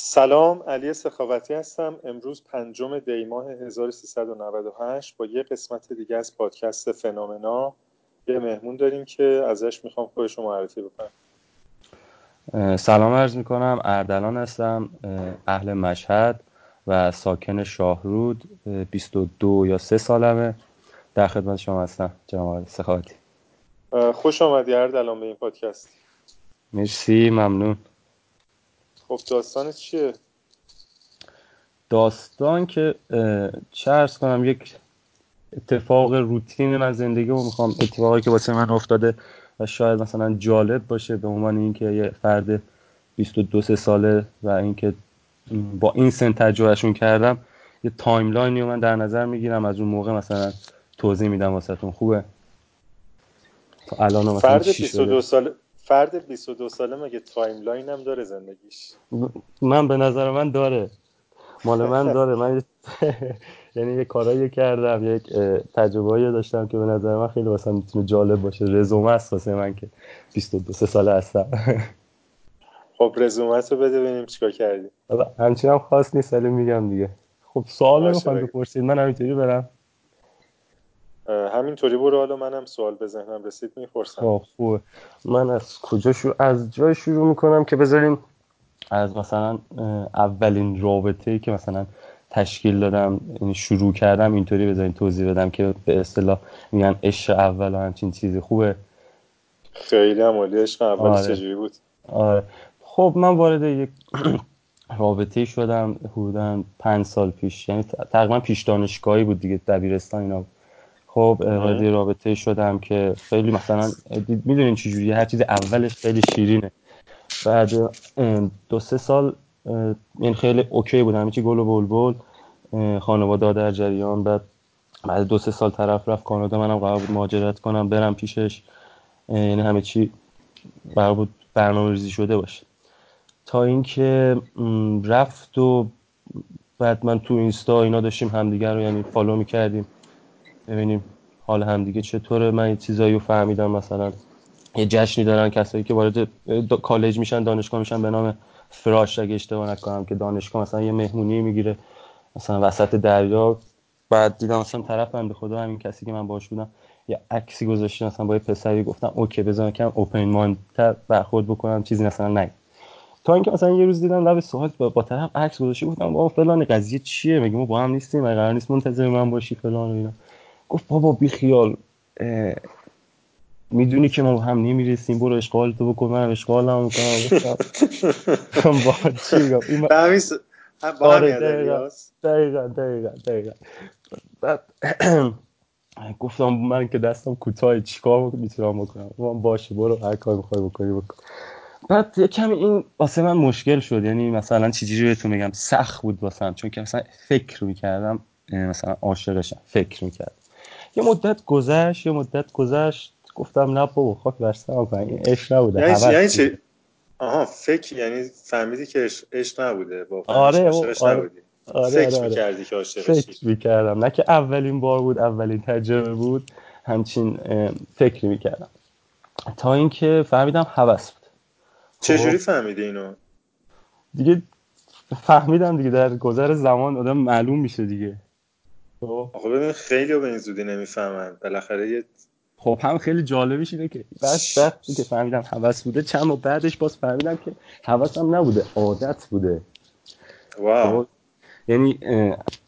سلام علی سخاوتی هستم. امروز پنجم دی ماه 1398 با یه قسمت دیگه از پادکست فنومنا یه مهمون داریم که ازش می‌خوام خودش رو معرفی بکنم. سلام عرض می‌کنم. اردلان هستم اهل مشهد و ساکن شاهرود 22 یا 3 سالمه. در خدمت شما هستم جناب سخاوتی. خوش آمدی اردلان به این پادکست. مرسی ممنون. خب داستان چیه؟ داستان که چه عرض کنم یک اتفاق روتین من زندگی رو می‌خوام اتفاقی که واسه من افتاده و شاید مثلا جالب باشه به عنوان اینکه یه فرد 22 ساله و اینکه با این سن تجربهشون کردم یه timeline ی رو من در نظر می‌گیرم از اون موقع مثلا توضیح میدم واسهتون. خوبه؟ تا الان مثلا فرد 22 ساله فرد 22 ساله مگه timeline هم داره زندگیش؟ من به نظر من داره. مال من داره. من یعنی یه کارایی کردم یک تجربه داشتم که به نظر من خیلی واسه می‌تونه جالب باشه. رزومه است واسه من که 22 ساله هستم. خب رزومه رو بده ببینیم چیکار کردی. همچین هم خاص نیست ولی میگم دیگه. خب سوال می‌خوام بپرسید. من همینطوری برم. همینطوری برو حالا منم سوال به ذهنم رسید می‌پرسم. خب خوبه. من از کجا شروع از جای شروع می‌کنم که بذاریم از مثلا اولین رابطه ای که مثلا تشکیل دادم یعنی شروع کردم اینطوری بذارین توضیح بدم که به اصطلاح میگن عشق اول و همچین چیزی. خوبه؟ خیلی هم عالی عشق اول آره. چجوری بود؟ آره. خب من وارد یک رابطه شدم حدودا پنج سال پیش. یعنی تقریبا پیش دانشگاهی بود دیگه دبیرستان اینا خب وارد رابطه شدم که خیلی مثلا می‌دونین چجوریه هر چیز اولش خیلی شیرینه. بعد دو سه سال یعنی خیلی اوکی بود همه چی گل و بلبل خانواده در جریان. بعد بعد دو سه سال طرف رفت کانادا منم قرار بود مهاجرت کنم برم پیشش. یعنی همه چی قرار بود برنامه ریزی شده باشه. تا اینکه رفت و بعد من تو اینستا اینا داشتیم همدیگر رو یعنی follow می‌کردیم. ببینیم حال همدیگه چطوره؟ من چیزایی رو فهمیدم مثلا یه جشنی دارن کسایی که وارد کالج میشن دانشگاه میشن به نام frosh اگه اشتباه نکنم که دانشگاه مثلا یه مهمونی می‌گیره مثلا وسط دریا. بعد دیدم مثلا طرف بنده خدا همین کسی که من باش بودم یه عکسی گذاشته مثلا با یه پسری گفتم okay بذار کم open mind برخورد بکنم چیزی مثلا نه. تا اینکه مثلا یه روز دیدم لب سوال با, با طرف عکس گذاشته گفتم با فلان قضیه چیه؟ مگه ما با هم نیستیم؟ قرار نیست منتظر من باشی؟ فلان و اینا. گفت بابا بی خیال می‌دونی که ما هم نمی‌رسیم برو اشغال تو بکن من اشغال هم می‌کنم با چی گفت با آره دقیقا. دقیقا دقیقا بعد گفتم من که دستم کوتاه چیکار می‌تونم بکنم. من باشه برو هر کار می‌خوای بکنی بکن. بعد کمی این واسه من مشکل شد. یعنی مثلا چیزی بهتون میگم سخت بود واسم. چون که مثلا فکر می‌کردم مثلا عاشقشم. فکر می‌کردم. یه مدت گذشت یه مدت گذشت. گفتم نه بابا خاک بر سرم عشق نبوده یعنی, یعنی چی؟ آها فکر یعنی فهمیدی که عشق نبوده واقعا آره آره. آره فکر آره می‌کردی که عاشقشی فکر می‌کردم. نه که اولین بار بود اولین تجربه بود همچین فکر می‌کردم. تا اینکه فهمیدم هوس بود. چجوری خب. فهمیدی اینو؟ دیگه فهمیدم دیگه در گذر زمان آدم معلوم میشه دیگه. آخه ببین خیلی به این زودی نمی‌فهمن. بالاخره یه خب هم خیلی جالبیش اینه که بعد وقتی که فهمیدم هوس بوده. چند و بعدش باز فهمیدم که هوسم نبوده عادت بوده. واو. خب، یعنی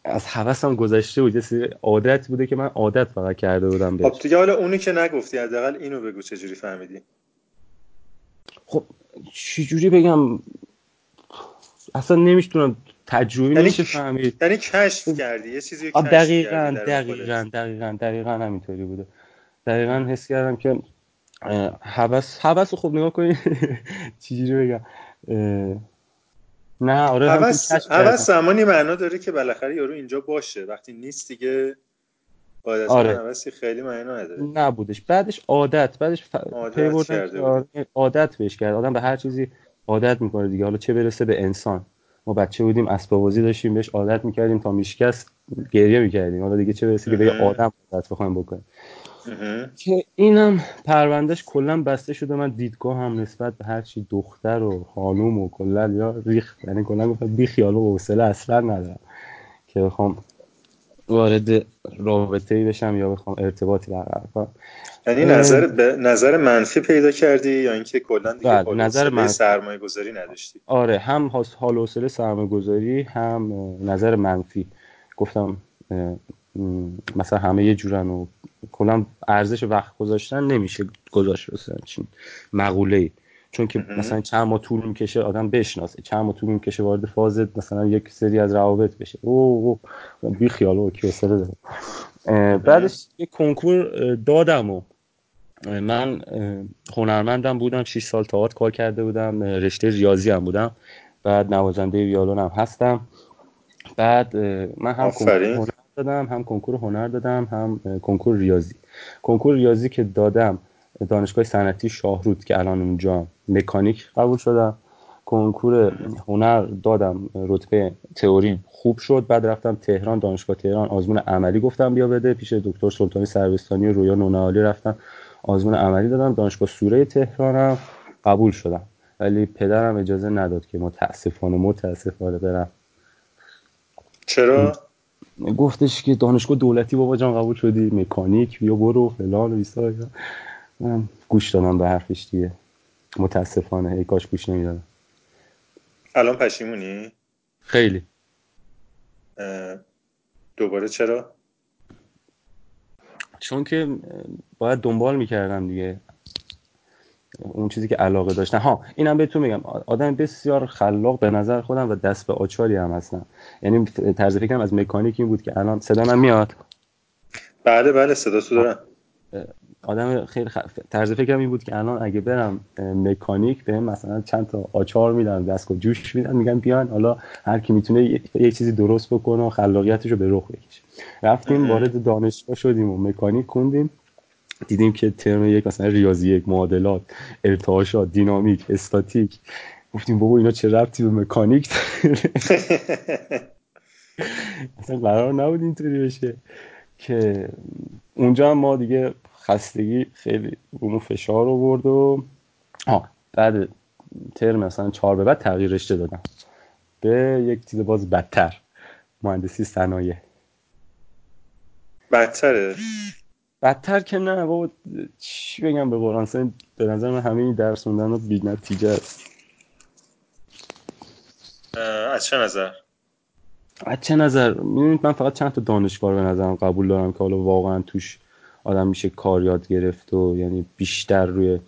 از هوسم گذشته بود. یه عادت بوده که من عادت فقط کرده بودم بهش. خب دیگه حالا اونی که نگفتی حداقل اینو بگو چجوری فهمیدی. خب چجوری بگم؟ اصلا نمیشتونم تجربه یعنی نمیشه فهمید. یعنی کشف کردی یه چیزی کشف دقیقاً دقیقاً دقیقاً دقیقاً همینطوری بوده. دقیقاً حس کردم که حبس حبس خوب نگاه کنی چجوری بگم. نه آره حبس زمانی معنا داره که بالاخره یارو اینجا باشه. وقتی نیست دیگه آره. حوثی خیلی معنا نداره. نبودش. بعدش عادت بعدش ف... عادت, کرده عادت بهش کرد. آدم به هر چیزی عادت می‌کنه دیگه. حالا چه برسه به انسان. ما بچه بودیم اسباب بازی داشتیم بهش عادت می‌کردیم تا میشکست گریه می‌کردیم. حالا دیگه چه برسه که به آدم عادت بخوایم بکنیم. که اینم پروندهش کلا بسته شده. من دیدگاه هم نسبت به هر چی دختر و خانوم و کلا یا ریخ یعنی کلا گفتم بی خیال و حوصله اصلا ندارم که بخوام وارد رابطه ای بشم یا بخوام ارتباطی برقرار کنم. یعنی نظر به نظر منفی پیدا کردی یا اینکه کلا دیگه بله، نظر منفی. سرمایه گذاری نداشتی؟ آره هم حال و حوصله سرمایه گذاری هم نظر منفی. گفتم مثلا همه یه جورن و کلا ارزش وقت گذاشتن نمیشه گذاشت چین مقوله ای چون که مثلا چند ماه طول می‌کشه آدم بشناسه. چند ماه طول می‌کشه وارد فاز مثلا یک سری از روابط بشه. او, او. بی خیال و داره. بعدش یه کنکور دادم و من هنرمندم بودم. 6 سال تئاتر کار کرده بودم. رشته ریاضی هم بودم. بعد نوازنده ویولون هم هستم. بعد من هم کنکور هنر دادم هم کنکور هنر دادم هم کنکور ریاضی. کنکور ریاضی که دادم دانشگاه صنعتی شاهرود که الان اونجا مکانیک. قبول شدم. کنکور هنر دادم رتبه تئوری خوب شد. بعد رفتم تهران دانشگاه تهران آزمون عملی گفتم بیا بده. پیش دکتر سلطانی سروستانی و رویا نونعالی رفتم آزمون عملی دادم. دانشگاه سوره تهرانم قبول شدم. ولی پدرم اجازه نداد که متاسفانه متاسفانه برم. چرا؟ گفتش که دانشگاه دولتی بابا جان قبول شدی؟ مکانیک بیا برو فلان و گوش دادم به حرفش دیگه. متاسفانه. ای کاش گوش نمی‌دادم. الان پشیمونی؟ خیلی. دوباره چرا؟ چون که باید دنبال می‌کردم دیگه. اون چیزی که علاقه داشتن ها اینم بهتون میگم. آدم بسیار خلاق به نظر خودم و دست به آچاری هم هستم. یعنی طرز فکرم از مکانیک این بود که الان صدا من میاد. بله بله صدا تو دارم. آدم خیلی خ... طرز فکرم این بود که الان اگه برم مکانیک به مثلا چند تا آچار میدن دست و جوش میدن میگن بیان حالا هر کی می‌تونه یه, چیزی درست بکنه و خلاقیتش رو به رخ بکشه. رفتیم وارد دانشگاه شدیم و مکانیک خوندیم. دیدیم که ترم یک مثلا ریاضی یک معادلات ارتعاشات دینامیک استاتیک. گفتیم بابا اینا چه ربطی به مکانیک اصلا قرار نبود اینطوری بشه که اونجا ما دیگه خستگی خیلی اونو فشار آورد و آه بعد ترم مثلا چهار به بعد تغییر رشته دادم. به یک چیز باز بدتر. مهندسی صنایع. بدتره؟ بدتر که نه بابا چی بگم به قرآن؟ به نظر من همه این درس موندن بی نتیجه است. از چه نظر؟ از چه نظر؟ می‌دونید من فقط چند تا دانشگاه به نظرم قبول دارم که حالا واقعا توش آدم میشه کار یاد گرفت و یعنی بیشتر روی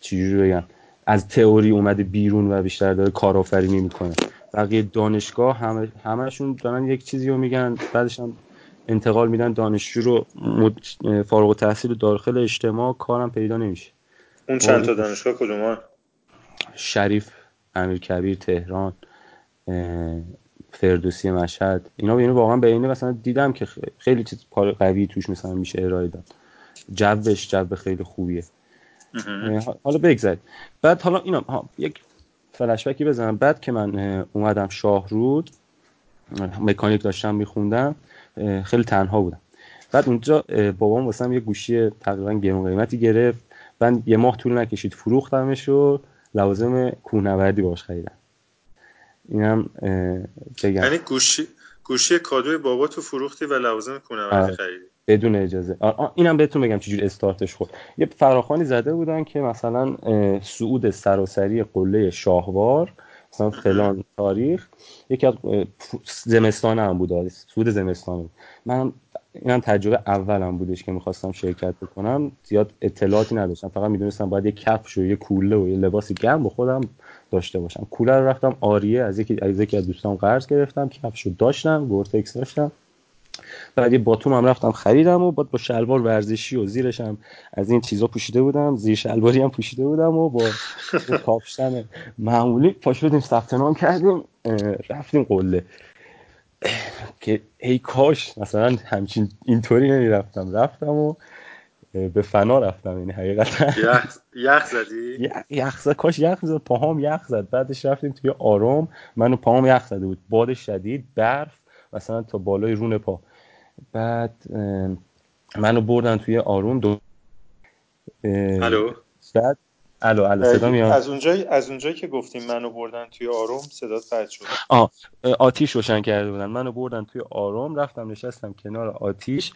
چجوری بگم از تئوری اومده بیرون و بیشتر داره کارآفرینی می‌کنه. بقیه دانشگاه همه همشون دارن یک چیزی رو میگن بعدش هم انتقال میدن دانشجو رو فارغ التحصیل داخل اجتماع کارم پیدا نمیشه. اون چند تا دانشگاه کدومان شریف امیرکبیر تهران فردوسی مشهد. اینا اینو واقعا به اینه مثلا دیدم که خیلی چیز قوی توش مثلا میشه ارائه داد. جوش جو خیلی خوبیه. حالا بگذارید بعد حالا اینا ها یک فلشبکی بزنم. بعد که من اومدم شاهرود مکانیک داشتم میخوندم خیلی تنها بودم. بعد اونجا بابام واسم یه گوشی تقریبا گرون قیمتی گرفت. من یه ماه طول نکشید فروختمش و لوازم کوهنوردی باش خریدم. اینم بگم. یعنی گوشی گوشی کادوی بابا تو فروختی و لوازم کوهنوردی آره. خریدی. بدون اجازه. اینم بهتون بگم چجوری استارتش خود یه فراخانی زده بودن که مثلا سعود سراسری قله شاهوار مثلا فلان تاریخ. یکی از زمستان هم بود سود زمستان بود. من اینم تجربه اولم بودش که می‌خواستم شرکت بکنم. زیاد اطلاعاتی نداشتم. فقط می‌دونستم باید یه کفش و یه کوله و یه لباسی گرم به خودم داشته باشم. کوله رو رفتم آریه از یکی از یکی از دوستام قرض گرفتم کفش رو داشتم گورتکس داشتم. بعد یه باتوم هم رفتم خریدم و بعد با شلوار ورزشی و زیرش هم از این چیزا پوشیده بودم زیر شلواری هم پوشیده بودم و با کاپشن معمولی پا شدیم ثبت نام کردیم رفتیم قله. که ای کاش مثلا همچین اینطوری نمی‌رفتم رفتم و به فنا رفتم یعنی حقیقتا. یخ زدی؟ یخ زد کاش یخ زد پاهام یخ زد. بعدش رفتیم توی آرام منو پاهام یخ زده بود. باد شدید برف مثلا تا بالای رون پا. بعد منو بردن توی آروم دو الو؟ بعد الو الو صدا میاد؟ از اونجایی از اونجایی که گفتیم منو بردن توی آروم صدا قطع شد. آ آتیش روشن کرده بودن. منو بردن توی آروم رفتم نشستم کنار آتیش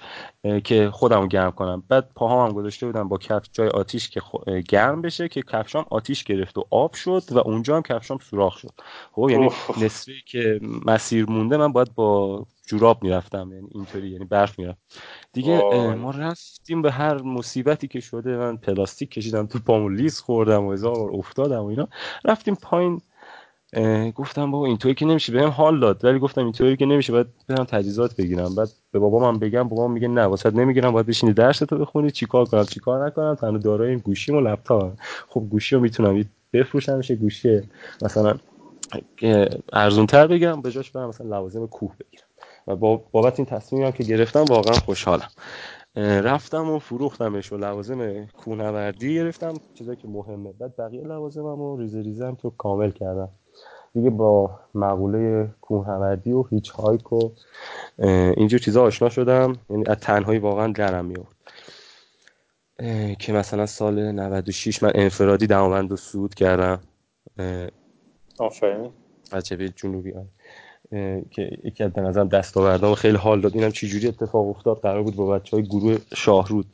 که خودمو گرم کنم. بعد پاهام گذاشته بودم با کفش جای آتیش که گرم بشه که کفشام آتیش گرفت و آب شد و اونجا هم کفشام سوراخ شد. خب یعنی نصفی که مسیر مونده من باید با جوراب می‌رفتم یعنی اینطوری یعنی برف می‌رفت. دیگه ما رفتیم به هر مصیبتی که شده من پلاستیک کشیدم تو پامو لیز خوردم و هزار افتادم و اینا. رفتیم پایین گفتم بابا اینطوری که نمیشه بهم حال داد. ولی گفتم اینطوری که نمیشه باید برم تجهیزات بگیرم. بعد به بابا من بگم بابا میگه نه واسه نمی‌گیرم باید بشینی درس تو بخونی چیکار کنم چیکار نکنم. تنها دارای این گوشیم و لپتاپم. خب گوشی رو می‌تونم بفروشم میشه گوشی مثلا ارزون تر بگم به جاش برم مثلا لوازم کوه بگیرم. و بابت این تصمیمم که گرفتم واقعا خوشحالم. رفتم و فروختمش و لوازم کوهنوردی گرفتم. چیزایی که مهمه. بعد بقیه لوازمم و ریزه ریزه تو کامل کردم. دیگه با مقوله کوهنوردی و هیچ هایک و اینجور چیزا آشنا شدم. یعنی از تنهایی واقعا درم میاد که مثلا سال 96 من انفرادی دماوند رو سود کردم. آفرین. بچه جنوبی ها. که یکی از بنظرم دستاوردام خیلی حال داد. اینم چجوری اتفاق افتاد؟ قرار بود با بچه های گروه شاهرود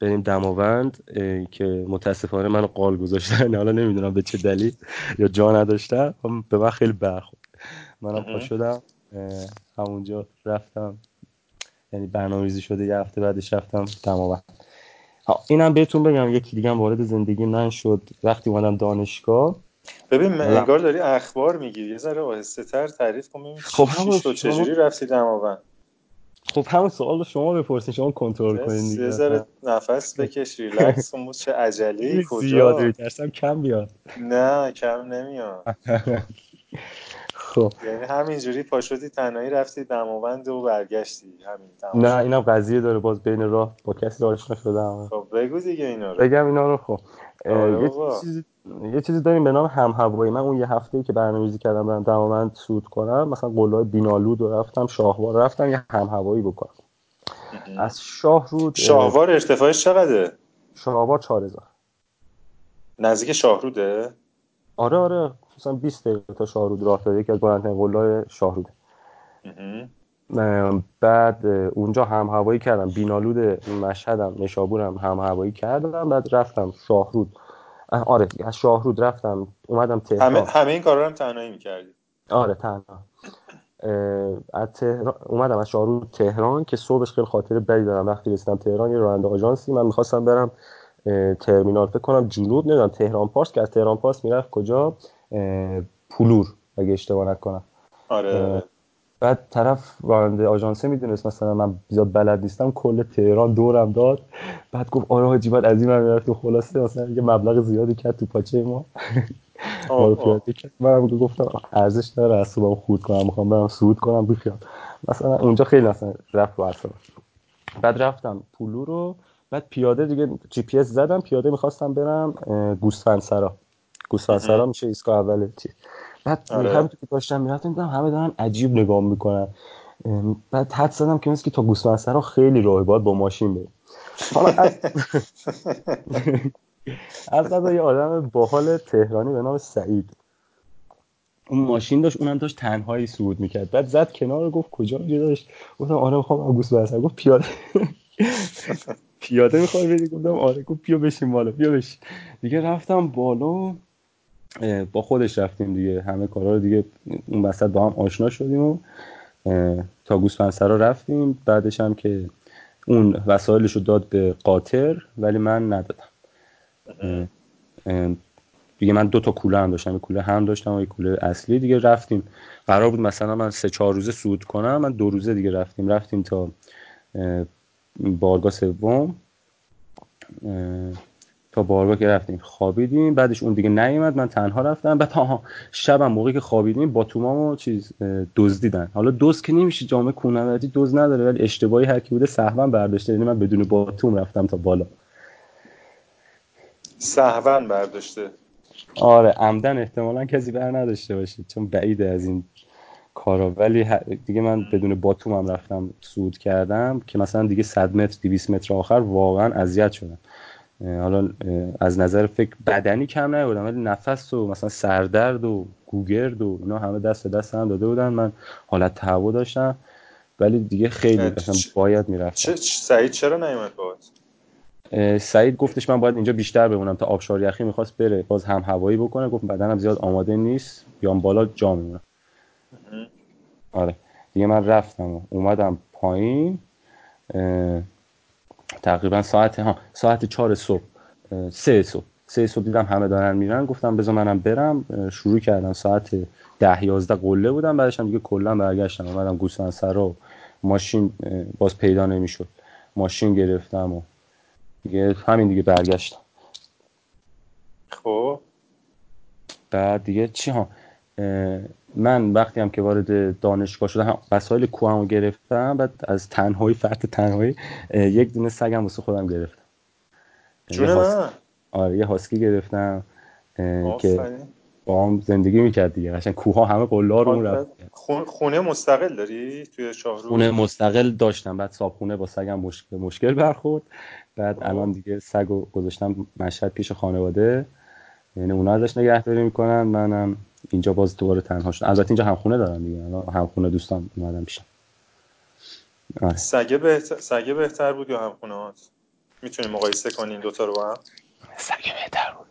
بریم دماوند که متاسفانه منو قال گذاشتن. حالا نمی‌دونم به چه دلیل یا جا نداشتم به من خیلی برخورد. منم پا شدم. همونجا رفتم. یعنی برنامه‌ریزی شده یه هفته بعدش رفتم دماوند اینم بهتون بگم یکی دیگه وارد زندگی من شد. وقتی اومدم دانشگاه ببین انگار داری اخبار میگی. یه ذره آهسته تر تعریف کن. ببین خب شد چجوری رفتی دماوند؟ خب همون سوال رو شما بپرسین شما کنترل کنین دیگه یه ذره نفس بکش ریلکس اون چه عجله کجا؟ زیاده میترسم کم بیاد. نه کم نمیاد. خب. یعنی همینجوری پاشدی تنهایی رفتی دماوند و برگشتی. همین نه اینم قضیه داره باز بین راه با کسی آشنا شدم خب بگو دیگه اینا رو. بگم اینا رو خب. یه چیزی یه چیزی داریم به نام هم هوایی. من اون یه هفته که برنامه‌ریزی کردم برم دماوند سود کنم مثلا قلای بینالود رو رفتم شاهوار رفتم یه هم هوایی بکنم. از شاهرود شاهوار ارتفاعش چقدره؟ شاهوار 4000 نزدیک شاهروده آره آره. مثلا 20 دقیقه تا شاهرود راه داره. یکی از بلندترین قلای شاهرود بعد اونجا هم هوایی کردم. بینالود مشهدم نشابورم هم هوایی کردم. بعد رفتم شاهرود. آره از شاهرود رفتم. اومدم تهران. همه, همه این کارا هم تنهایی می‌کردی؟ آره تنها. از تهران اومدم از شاهرود تهران که صبحش خیلی خاطر بدی دارم. وقتی رسیدم تهران یه راننده آژانسی من می‌خواستم برم ترمینال. فکر کنم جنوب نمی‌دونم تهران پارس که از تهران پارس می‌رفت کجا؟ پلور اگه اشتباه نکنم. آره بعد طرف راننده آژانسه می‌دونست مثلا من زیاد بلد نیستم کل تهران دورم داد. بعد گفت آره حاجی بعد از این من تو خلاصه مثلا یه مبلغ زیادی کرد تو پاچه ما. من گفتم ارزش داره از صبح خود کنم می‌خوام برم سود کنم بیخیال مثلا اونجا خیلی مثلا رفت رو اصلا بعد رفتم پلور رو بعد پیاده دیگه جی پی اس زدم پیاده می‌خواستم برم گوسفند سرا. گوسفند سرا میشه ایستگاه اول چی؟ بعد آره. همینطور که داشتم می‌رفتم دیدم همه دارن عجیب نگاه می‌کنن. بعد حد زدم که مثل که تا سرا خیلی راه باید با ماشین بریم. حالا از از یه آدم باحال تهرانی به نام سعید. اون ماشین داشت اونم داشت تنهایی صعود می‌کرد. بعد زد کنار گفت کجا میگه داشت گفتم آره می‌خوام آگوست برسم گفت پیاده. پیاده می‌خوای بری؟ گفتم آره. گفت بیا بشین بالا بیا بشین. دیگه رفتم بالا. با خودش رفتیم دیگه. همه کارا رو دیگه اون وسط با هم آشنا شدیم و تا گوسفندسرا رفتیم. بعدش هم که اون وسایلش رو داد به قاطر ولی من ندادم. دیگه من دو تا کوله هم داشتم. کوله هم داشتم و یه کوله اصلی دیگه رفتیم. قرار بود مثلا من سه چهار روزه سود کنم من دو روزه دیگه رفتیم. رفتیم تا بارگاه سوم. تا بارگاه که رفتیم خوابیدیم بعدش اون دیگه نیومد من تنها رفتم. بعد ها شبم موقعی که خوابیدیم با تومامو چیز دزدیدن. حالا دوز که نمیشه جامعه کوهنوردی دوز نداره ولی اشتباهی هر کی بوده سهوا برداشته. یعنی من بدون باتوم رفتم تا بالا. سهوا برداشته. آره عمدن احتمالا کسی بر نداشته باشید چون بعیده از این کارا. ولی دیگه من بدون باتوم هم رفتم سود کردم که مثلا دیگه 100 متر 200 متر آخر واقعا اذیت شدم. حالا از نظر فکر بدنی کم نیاوردم ولی نفس و مثلا سردرد و گوگرد و اینا همه دست دست هم داده بودن. من حالت تهوع داشتم ولی دیگه خیلی مثلا باید می‌رفتم. سعید چرا نیومد باید سعید گفتش من باید اینجا بیشتر بمونم تا آبشار یخی می‌خواست بره باز هم هوایی بکنه گفت بدنم زیاد آماده نیست بیام بالا جا میمونم. آره. دیگه من رفتم اومدم پایین تقریبا ساعت ها ساعت چهار صبح سه صبح. سه صبح دیدم همه دارن میرن. گفتم بذار منم برم. شروع کردم. ساعت ده یازده قله بودم. بعدش هم دیگه کلا برگشتم. اومدم گوسفند سر و ماشین باز پیدا نمی‌شد. ماشین گرفتم و دیگه همین دیگه برگشتم. خب. بعد دیگه چی ها؟ من وقتی هم که وارد دانشگاه شدم وسایل کوهمو گرفتم بعد از تنهایی فرد تنهایی یک دونه سگم واسه خودم گرفتم. جون من؟ آره یه هاسکی گرفتم که با هم زندگی می‌کرد دیگه. قشنگ کوه ها همه قلا رو رفت. خونه مستقل داری توی شهر خونه مستقل داشتم. بعد صابخونه با سگم مشکل مشکل برخورد. بعد الان دیگه سگو گذاشتم مشهد پیش خانواده. یعنی اونا ازش نگهداری می‌کنن. منم اینجا باز دوباره تنها شدم البته اینجا همخونه دارم دیگه. همخونه دوستان اومدم پیشم. آره. سگه بهتر سگه بهتر بود یا همخونه هات؟ می‌تونی مقایسه کنی این دوتا رو با هم؟ سگه بهتر بود.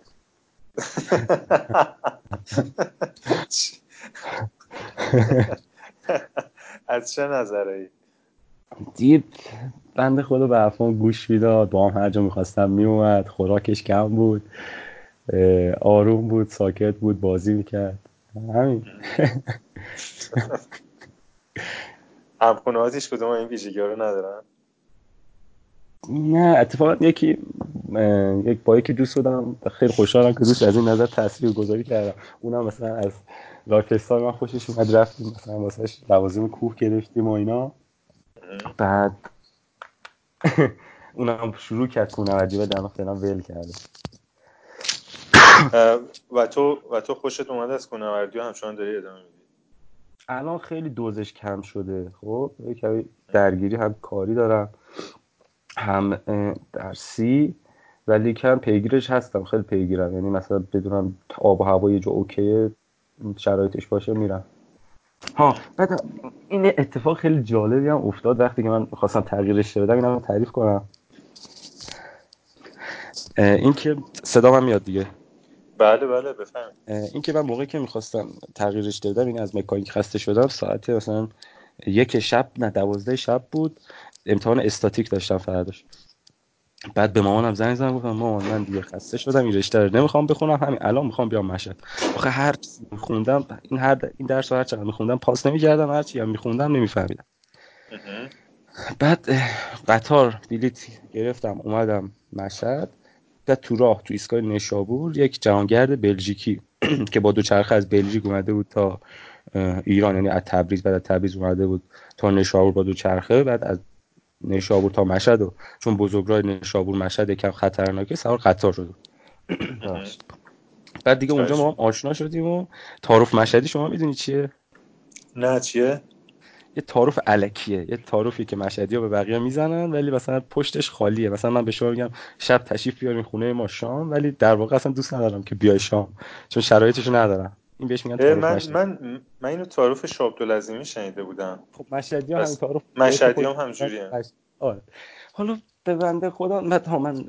از چه نظره ای دیپ بند خدا به افان گوش می‌داد. با هم هر جا می‌خواستم میومد خوراکش کم بود. آروم بود ساکت بود بازی می‌کرد. همین. همخونهاتیش کدوم این ویژگی رو ندارن؟ نه اتفاقا یکی یک با یکی دوست بودم خیلی خوشحالم که دوست از این نظر تاثیر گذاری کردم. اونم مثلا از راکستار من خوشش اومد رفتیم مثلا واسهش لوازم کوه گرفتیم و اینا. بعد اونم شروع کرد کوهنوردی و در فعلا ول کرده. و تو و تو خوشت اومد از کوهنوردی و همچنان داری ادامه میدی. الان خیلی دوزش کم شده. خب کمی درگیری هم کاری دارم هم درسی ولی کم پیگیرش هستم. خیلی پیگیرم. یعنی مثلا بدونم آب و هوا یه جا اوکیه شرایطش باشه میرم. ها بعد این اتفاق خیلی جالبی هم افتاد وقتی که من خواستم تغییرش بدم. اینم تعریف کنم. این که صدا من میاد دیگه. بله بله بفهم این که من موقعی که می‌خواستم تغییرش دادم این از مکانیک خسته شدم. ساعت مثلا یک شب نه دوازده شب بود. امتحان استاتیک داشتم فرداش. بعد به مامانم زنگ زدم گفتم مامان من دیگه خسته شدم این رشته رو نمی‌خوام بخونم همین الان می‌خوام بیام مشهد. آخه هر خوندم این هر این درس رو هر چقدر میخوندم پاس نمی‌کردم هر چی هم میخوندم نمیفهمیدم. بعد قطار بلیت گرفتم اومدم مشهد. بعد تو راه تو ایستگاه نشابور یک جهانگرد بلژیکی که با دو چرخه از بلژیک اومده بود تا ایران یعنی از تبریز بعد از تبریز اومده بود تا نشابور با دو چرخه بعد از نشابور تا مشهد و چون بزرگراه نشابور مشهد یکم خطرناکه سوار قطار شد. بعد دیگه اونجا ما هم آشنا شدیم و تعارف مشهدی شما می‌دونی چیه؟ نه چیه؟ یه تعارف علکیه یه تعارفی که مشهدی ها به بقیه می‌زنن ولی مثلا پشتش خالیه. مثلا من به شما میگم شب تشریف بیارین خونه ما شام ولی در واقع اصلا دوست ندارم که بیای شام چون شرایطشو ندارم. این بهش میگن من من من اینو تعارف شابدالعظیمی شنیده بودم. خب مشهدی همین تعارف مشهدی هم همجوریه. آره. حالا به بنده خدا من من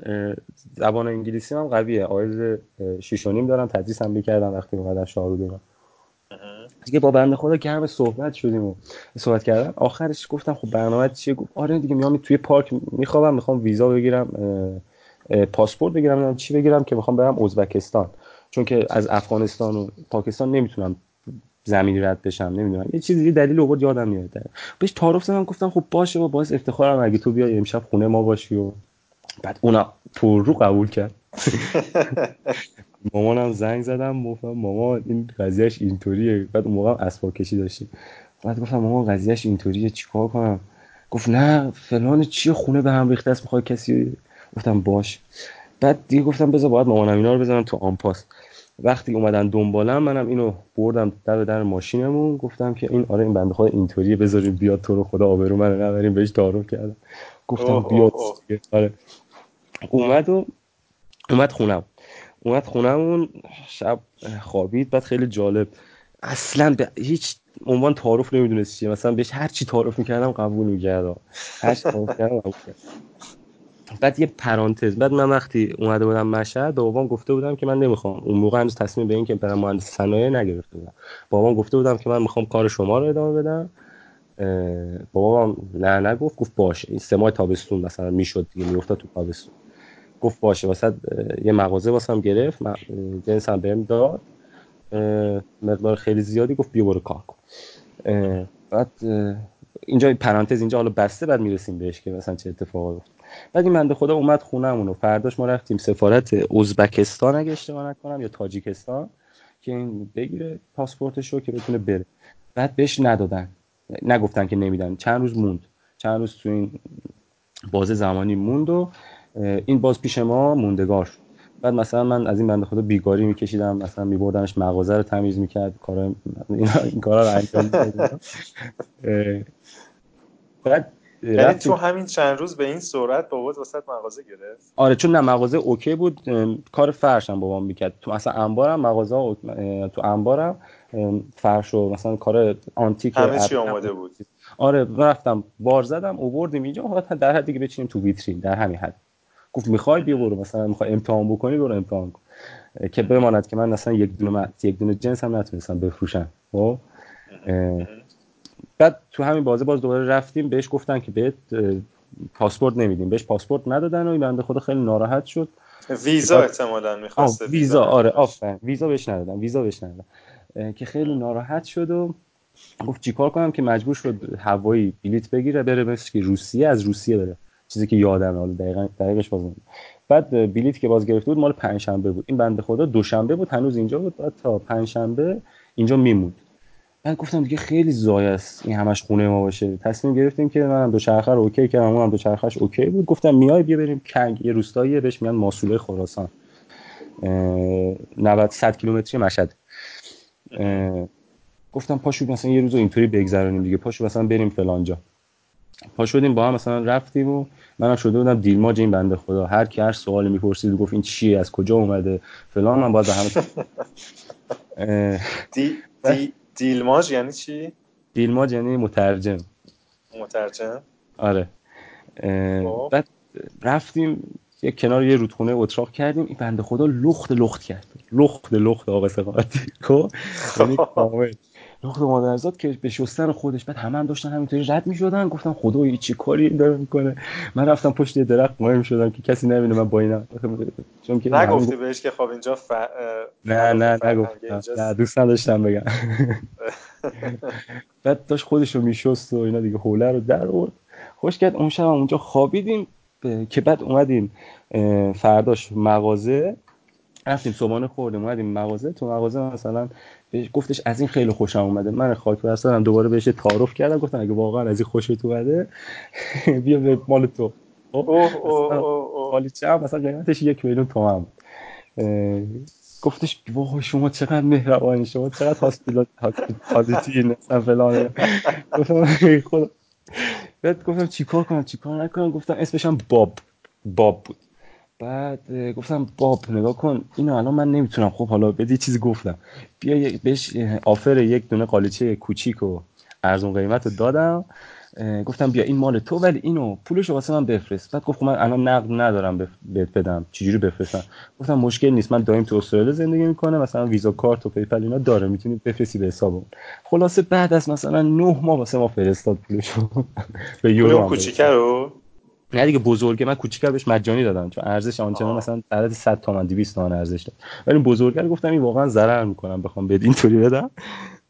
زبان انگلیسی هم قویه. آیز شیش و نیم دارم تدریس هم بکردم وقتی اومدم شاهرود دیگه با بنده خدا گرم صحبت شدیم و صحبت کردم آخرش گفتم خب برنامه چیه؟ گفت آره دیگه میام توی پارک میخوابم می‌خوام ویزا بگیرم پاسپورت بگیرم چی بگیرم که می‌خوام برم ازبکستان. چون که از افغانستان و پاکستان نمی‌تونم زمینی رد بشم نمی‌دونم. یه چیزی دلیل آورد یادم میاد. بهش تعارف زدم گفتم خب باشه با باعث افتخارم اگه تو بیای امشب خونه ما باشی و بعد اونا پر رو قبول کرد. مامانم زنگ زدم گفتم مامان این قضیهش اینطوریه. بعد اون موقع اسباب کشی داشتیم. بعد گفتم مامان قضیهش اینطوریه چیکار کنم؟ گفت نه فلان چیه خونه به هم ریخته است می‌خوای کسی؟ گفتم باش. بعد دیگه گفتم بذار باید مامانم اینا رو بزنم تو آنپاس وقتی اومدن دنبالم منم اینو بردم در در ماشینمون. گفتم که این آره این بنده خدا اینطوریه بذاریم بیاد تو رو خدا آبرو منو نبریم بهش تعارف کردم. گفتم بیاد آره. اومد و اومد خونم. اومد خونمون شب خوابید بعد خیلی جالب. اصلا به هیچ عنوان تعارف نمی‌دونست چیه. مثلا بهش هر چی تعارف می‌کردم قبول می‌کرد. هر چی تعارف کردم قبول بعد یه پرانتز. بعد من وقتی اومده بودم مشهد به بابام گفته بودم که من نمی‌خوام. اون موقع هنوز تصمیم به این که برم مهندس صنایع نگرفته بودم. بابام گفته بودم که من می‌خوام کار شما رو ادامه بدم. بابام نه نگفت. گفت باشه. این سه ماه تابستون مثلا می‌شد دیگه میافتاد تو تابستون. گفت باشه واسه یه مغازه واسم گرفت جنسم بهم داد. مقدار خیلی زیادی گفت بیا برو کار کن. بعد اینجا پرانتز اینجا حالا بسته بعد می‌رسیم بهش که مثلا چه اتفاقی افتاد. بعد این بنده خدا اومد خونمون و فرداش ما رفتیم سفارت ازبکستان اگه اشتباه نکنم یا تاجیکستان که این بگیره پاسپورتش رو که بتونه بره. بعد بهش ندادن. نگفتن که نمیدن. چند روز موند. چند روز تو این بازه زمانی موند و این باز پیش ما موندگار شد. بعد مثلا من از این بنده خدا بیگاری میکشیدم مثلا میبردمش مغازه رو تمیز می‌کرد کار این کارا رو انجام بعد یعنی تو همین چند روز به این سرعت بابات واسه مغازه گرفت؟ آره چون نه مغازه اوکی بود. کار فرشم بابام می‌کرد. تو مثلا انبارم مغازه تو انبارم فرش و مثلا کار آنتیک همه چی آماده بود. آره رفتم بار زدم اووردیم اینجا در حدی که بچینیم تو ویترین در همین حد. گفت می‌خوای بیا برو مثلا می‌خوای امتحان بکنی برو امتحان کن. که بماند که من مثلا یک دونه یک دونه جنس هم نتونستم بفروشم. خب؟ بعد تو همین بازه باز دوباره رفتیم بهش گفتن که بهت پاسپورت نمیدیم. بهش پاسپورت ندادن و این بنده خدا خیلی ناراحت شد. ویزا احتمالاً می‌خواسته ویزا آره آفرین. ویزا بهش ندادن ویزا بهش ندادن. که خیلی ناراحت شد و گفت چیکار کنم که مجبور شد هوایی بلیت بگیره بره مثل که روسیه از روسیه بره. چیزی که یادم حالا دقیقاً دقیقش باز بعد بلیت که باز گرفته بود مال پنجشنبه بود. این بنده خدا دوشنبه بود هنوز اینجا بود. بعد تا پنجشنبه اینجا میموند. من گفتم دیگه خیلی ضایع است این همش خونه ما باشه. تصمیم گرفتیم که منم دو چرخه رو okay کردم اونم دو چرخش okay بود. گفتم میای بیا بریم کنگ. یه روستایی بهش میگن ماسوله خراسان. 90 100 کیلومتری مشهد. گفتم پاشو مثلا یه روز اینطوری بگذرونیم دیگه. پاشو مثلا بریم فلانجا. پا شدیم با هم مثلا رفتیم و منم شده بودم دیلماج این بنده خدا. هر کی هر سوالی می‌پرسید گفت این چیه از کجا اومده؟ فلان من باید به همه دی, دی دیلماج یعنی چی؟ دیلماج یعنی مترجم. مترجم. آره. خب. بعد رفتیم یه کنار یه رودخونه اتراق کردیم. این بنده خدا لخت لخت کرد. لخت لخت آقا سقاطی خب؟ یعنی کامل. لخت مادرزاد که به شستن خودش بعد همه هم داشتن همینطوری رد می‌شدن. گفتم خدایی چی کاری داره می‌کنه. من رفتم پشت درخت قایم شدم که کسی نبینه من با اینا. چون که نگفتی بهش که خب اینجا ف... نه نه نگفتم. نه دوست نداشتم بگم. بعد داشت خودش رو میشست و اینا دیگه حوله رو در آورد. خوش کرد اون شب اونجا خوابیدیم. که بعد اومدیم فرداش مغازه. رفتیم صبحانه خوردیم اومدیم مغازه. تو مغازه مثلا گفتش از این خیلی خوشم اومده. من خاک برسرم دوباره بهش تعارف کردم. گفتم اگه واقعا از این خوشت اومده بیا به مال تو. مال چه مثلا قیمتش یک میلیون تومن گفتش وای شما چقدر مهربانی شما چقدر هاسپیتالیتی مثلا فلان. گفتم خدا. بعد گفتم چیکار کنم چیکار نکنم؟ گفتم اسمش هم باب. باب بود. بعد گفتم باب نگاه کن. اینو الان من نمی‌تونم. خب حالا بدی چیزی گفتم. بیا بهش offer یک دونه قالیچه کوچیک و ارزون قیمت رو دادم. گفتم بیا این مال تو ولی اینو پولش رو واسه من بفرست. بعد گفت خب من الان نقد ندارم بهت بدم. چجوری بفرستم؟ گفتم مشکل نیست. من داییم تو استرالیا زندگی می‌کنه مثلا Visa Card و PayPal اینا داره. می‌تونی بفرستی به حسابم خلاصه بعد از مثلا نه ماه واسه ما فرستاد پولشو. به یورو کوچیکه رو؟ نه دیگه بزرگه. من کوچیکر بهش مجانی دادم. چون ارزش آنچنان مثلا عدد 100 تومن 200 تومن ارزش داد ولی بزرگتر گفتم این واقعا ضرر می‌کنم بخوام بد اینطوری بدم.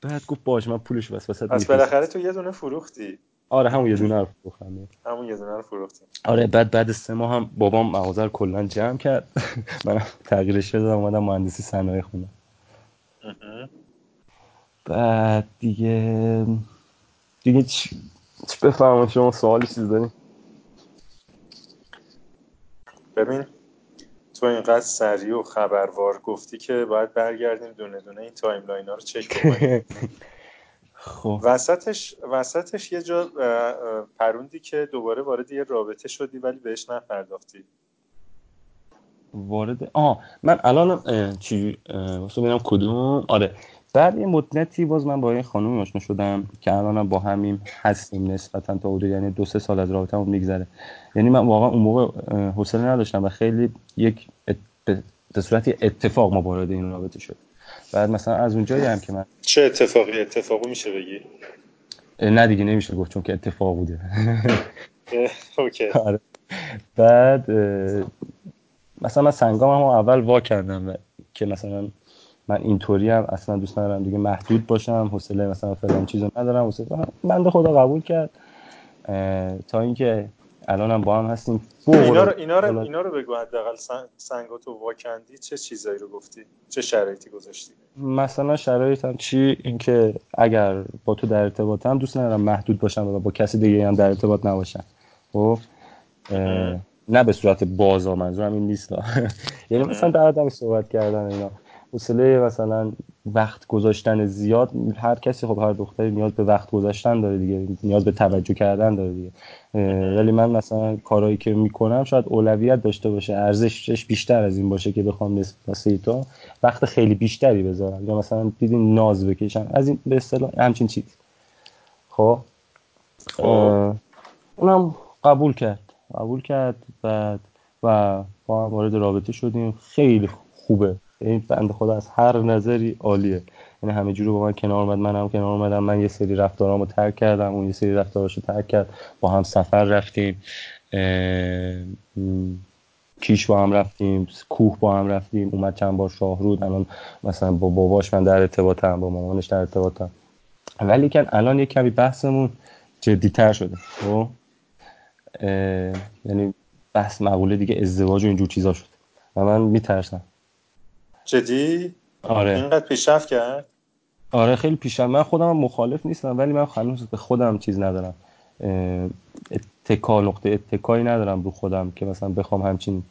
بعد گفت باش من پولش بس واسه پس بالاخره تو یه دونه فروختی. آره همون یه دونه رو فروختم. همون یه دونه رو فروختی آره بعد بعد سه ماه هم بابام مغازه رو کلا جمع کرد. من تغییرش دادم اومدم مهندسی صنایع خوندم. بعد دیگه دیگه چی بفرمایید؟ شما سوالی چیز دارین؟ ببین تو اینقدر سریع و خبروار گفتی که باید برگردیم دونه دونه این timeline ها رو چک بکنیم خب. وسطش وسطش یه جا پروندی که دوباره وارد یه رابطه شدی ولی بهش نپرداختی. وارد آه من الان چی واسه ببینم کدوم؟ آره. بعد یه مدتی باز من با یه خانومی آشنا شدم که الانم با همیم هستیم نسبتا تا حدود یعنی دو سه سال از رابطه‌مون میگذره. یعنی من واقعا اون موقع حوصله نداشتم و خیلی یک به صورت اتفاق ما وارد این رابطه شد. بعد مثلا از اونجایی هم که من چه اتفاقی؟ اتفاقی میشه بگی؟ نه دیگه نمیشه گفت چون که اتفاق بوده. اوکی. آره. بعد مثلا من سنگام هم اول وا کردم که مثلا من اینطوری هم اصلا دوست ندارم دیگه محدود باشم حوصله مثلا فلان چیزو ندارم حوصله بنده خدا قبول کرد. تا اینکه الان هم با هم هستیم. اینا رو اینا رو اینا رو بگو حداقل سنگاتو واکندی چه چیزایی رو گفتی؟ چه شرایطی گذاشتی؟ مثلا شرایطم چی؟ اینکه اگر با تو در ارتباطم دوست ندارم محدود باشم و با کسی دیگه هم در ارتباط نباشم. خب؟ نه به صورت بازا منظورم این نیست. یعنی مثلا در آدم صحبت کردن اینا. حوصله مثلا وقت گذاشتن زیاد هر کسی خب هر دختری نیاز به وقت گذاشتن داره دیگه نیاز به توجه کردن داره دیگه. ولی من مثلا کارهایی که می‌کنم شاید اولویت داشته باشه ارزشش بیشتر از این باشه که بخوام مثل تو وقت خیلی بیشتری بذارم. یا مثلا دیدین ناز بکشم از این به اصطلاح همچین چیز خب, خب. اونم قبول کرد قبول کرد بعد و با وارد رابطه شدیم. خیلی خوبه. این بنده خدا از هر نظری عالیه. یعنی همه جوری با من کنار اومد منم کنار اومدم. من یه سری رفتارامو ترک کردم اون یه سری رفتاراشو ترک کرد. با هم سفر رفتیم کیش با هم رفتیم کوه با هم رفتیم. اومد چند بار شاهرود الان مثلا با باباش من در ارتباطم با مامانش در ارتباطم. ولی کن الان یه کمی بحثمون جدیتر شده. خب؟ یعنی بحث مقوله دیگه ازدواج و اینجور چیزا شد و من میترسم. جدی؟ آره. اینقدر پیشرفت کرد؟ آره خیلی پیشرفت. من خودم مخالف نیستم ولی من هنوز به خودم چیز ندارم. اتکا نقطه اتکایی ندارم رو خودم که مثلا بخوام همچین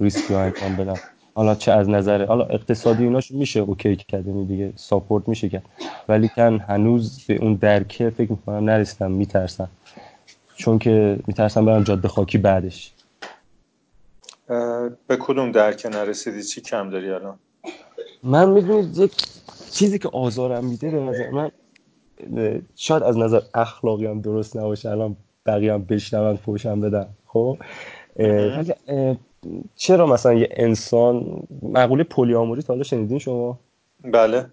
ریسکی رو انجام بدم. حالا چه از نظر حالا اقتصادی ایناش میشه okay کرد یعنی دیگه support میشه کرد. ولیکن هنوز به اون درکه فکر می‌کنم نرسیدم میترسم. چون که میترسم برم جاده خاکی بعدش. به کدوم درکه نرسیدی؟ چی کم داری الان؟ من می‌دونید یک چیزی که آزارم میده به نظر من شاید از نظر اخلاقی هم درست نباشه الان بقیه هم بشنون فوشم بدن خب؟ ولی چرا مثلا یه انسان مقوله پلیاموری تا حالا شنیدین شما؟ بله.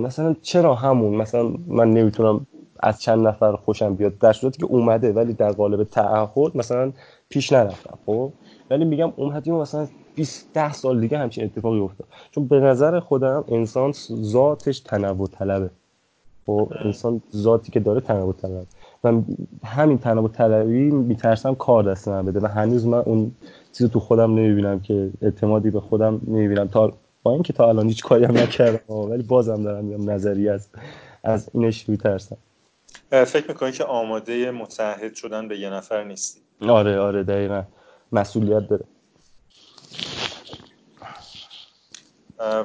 مثلا چرا همون؟ مثلا من نمی‌تونم از چند نفر خوشم بیاد در صورتی که اومده ولی در قالب تعهد مثلا پیش نرفتم خب؟ ولی میگم اومدیم مثلا 20 ده سال دیگه همچین اتفاقی افتاد. چون به نظر خودم انسان ذاتش تنوع طلبه. خب انسان ذاتی که داره تنوع طلبه. و همین تنوع طلبی میترسم کار دست من بده و هنوز من اون چیزو تو خودم نمی‌بینم که اعتمادی به خودم نمی‌بینم. تا با اینکه تا الان هیچ کاری هم نکردم ولی بازم دارم میگم نظری از از اینش میترسم. فکر می‌کنی که آماده متحد شدن به یه نفر نیستی؟ آره آره دقیقا. مسئولیت داره.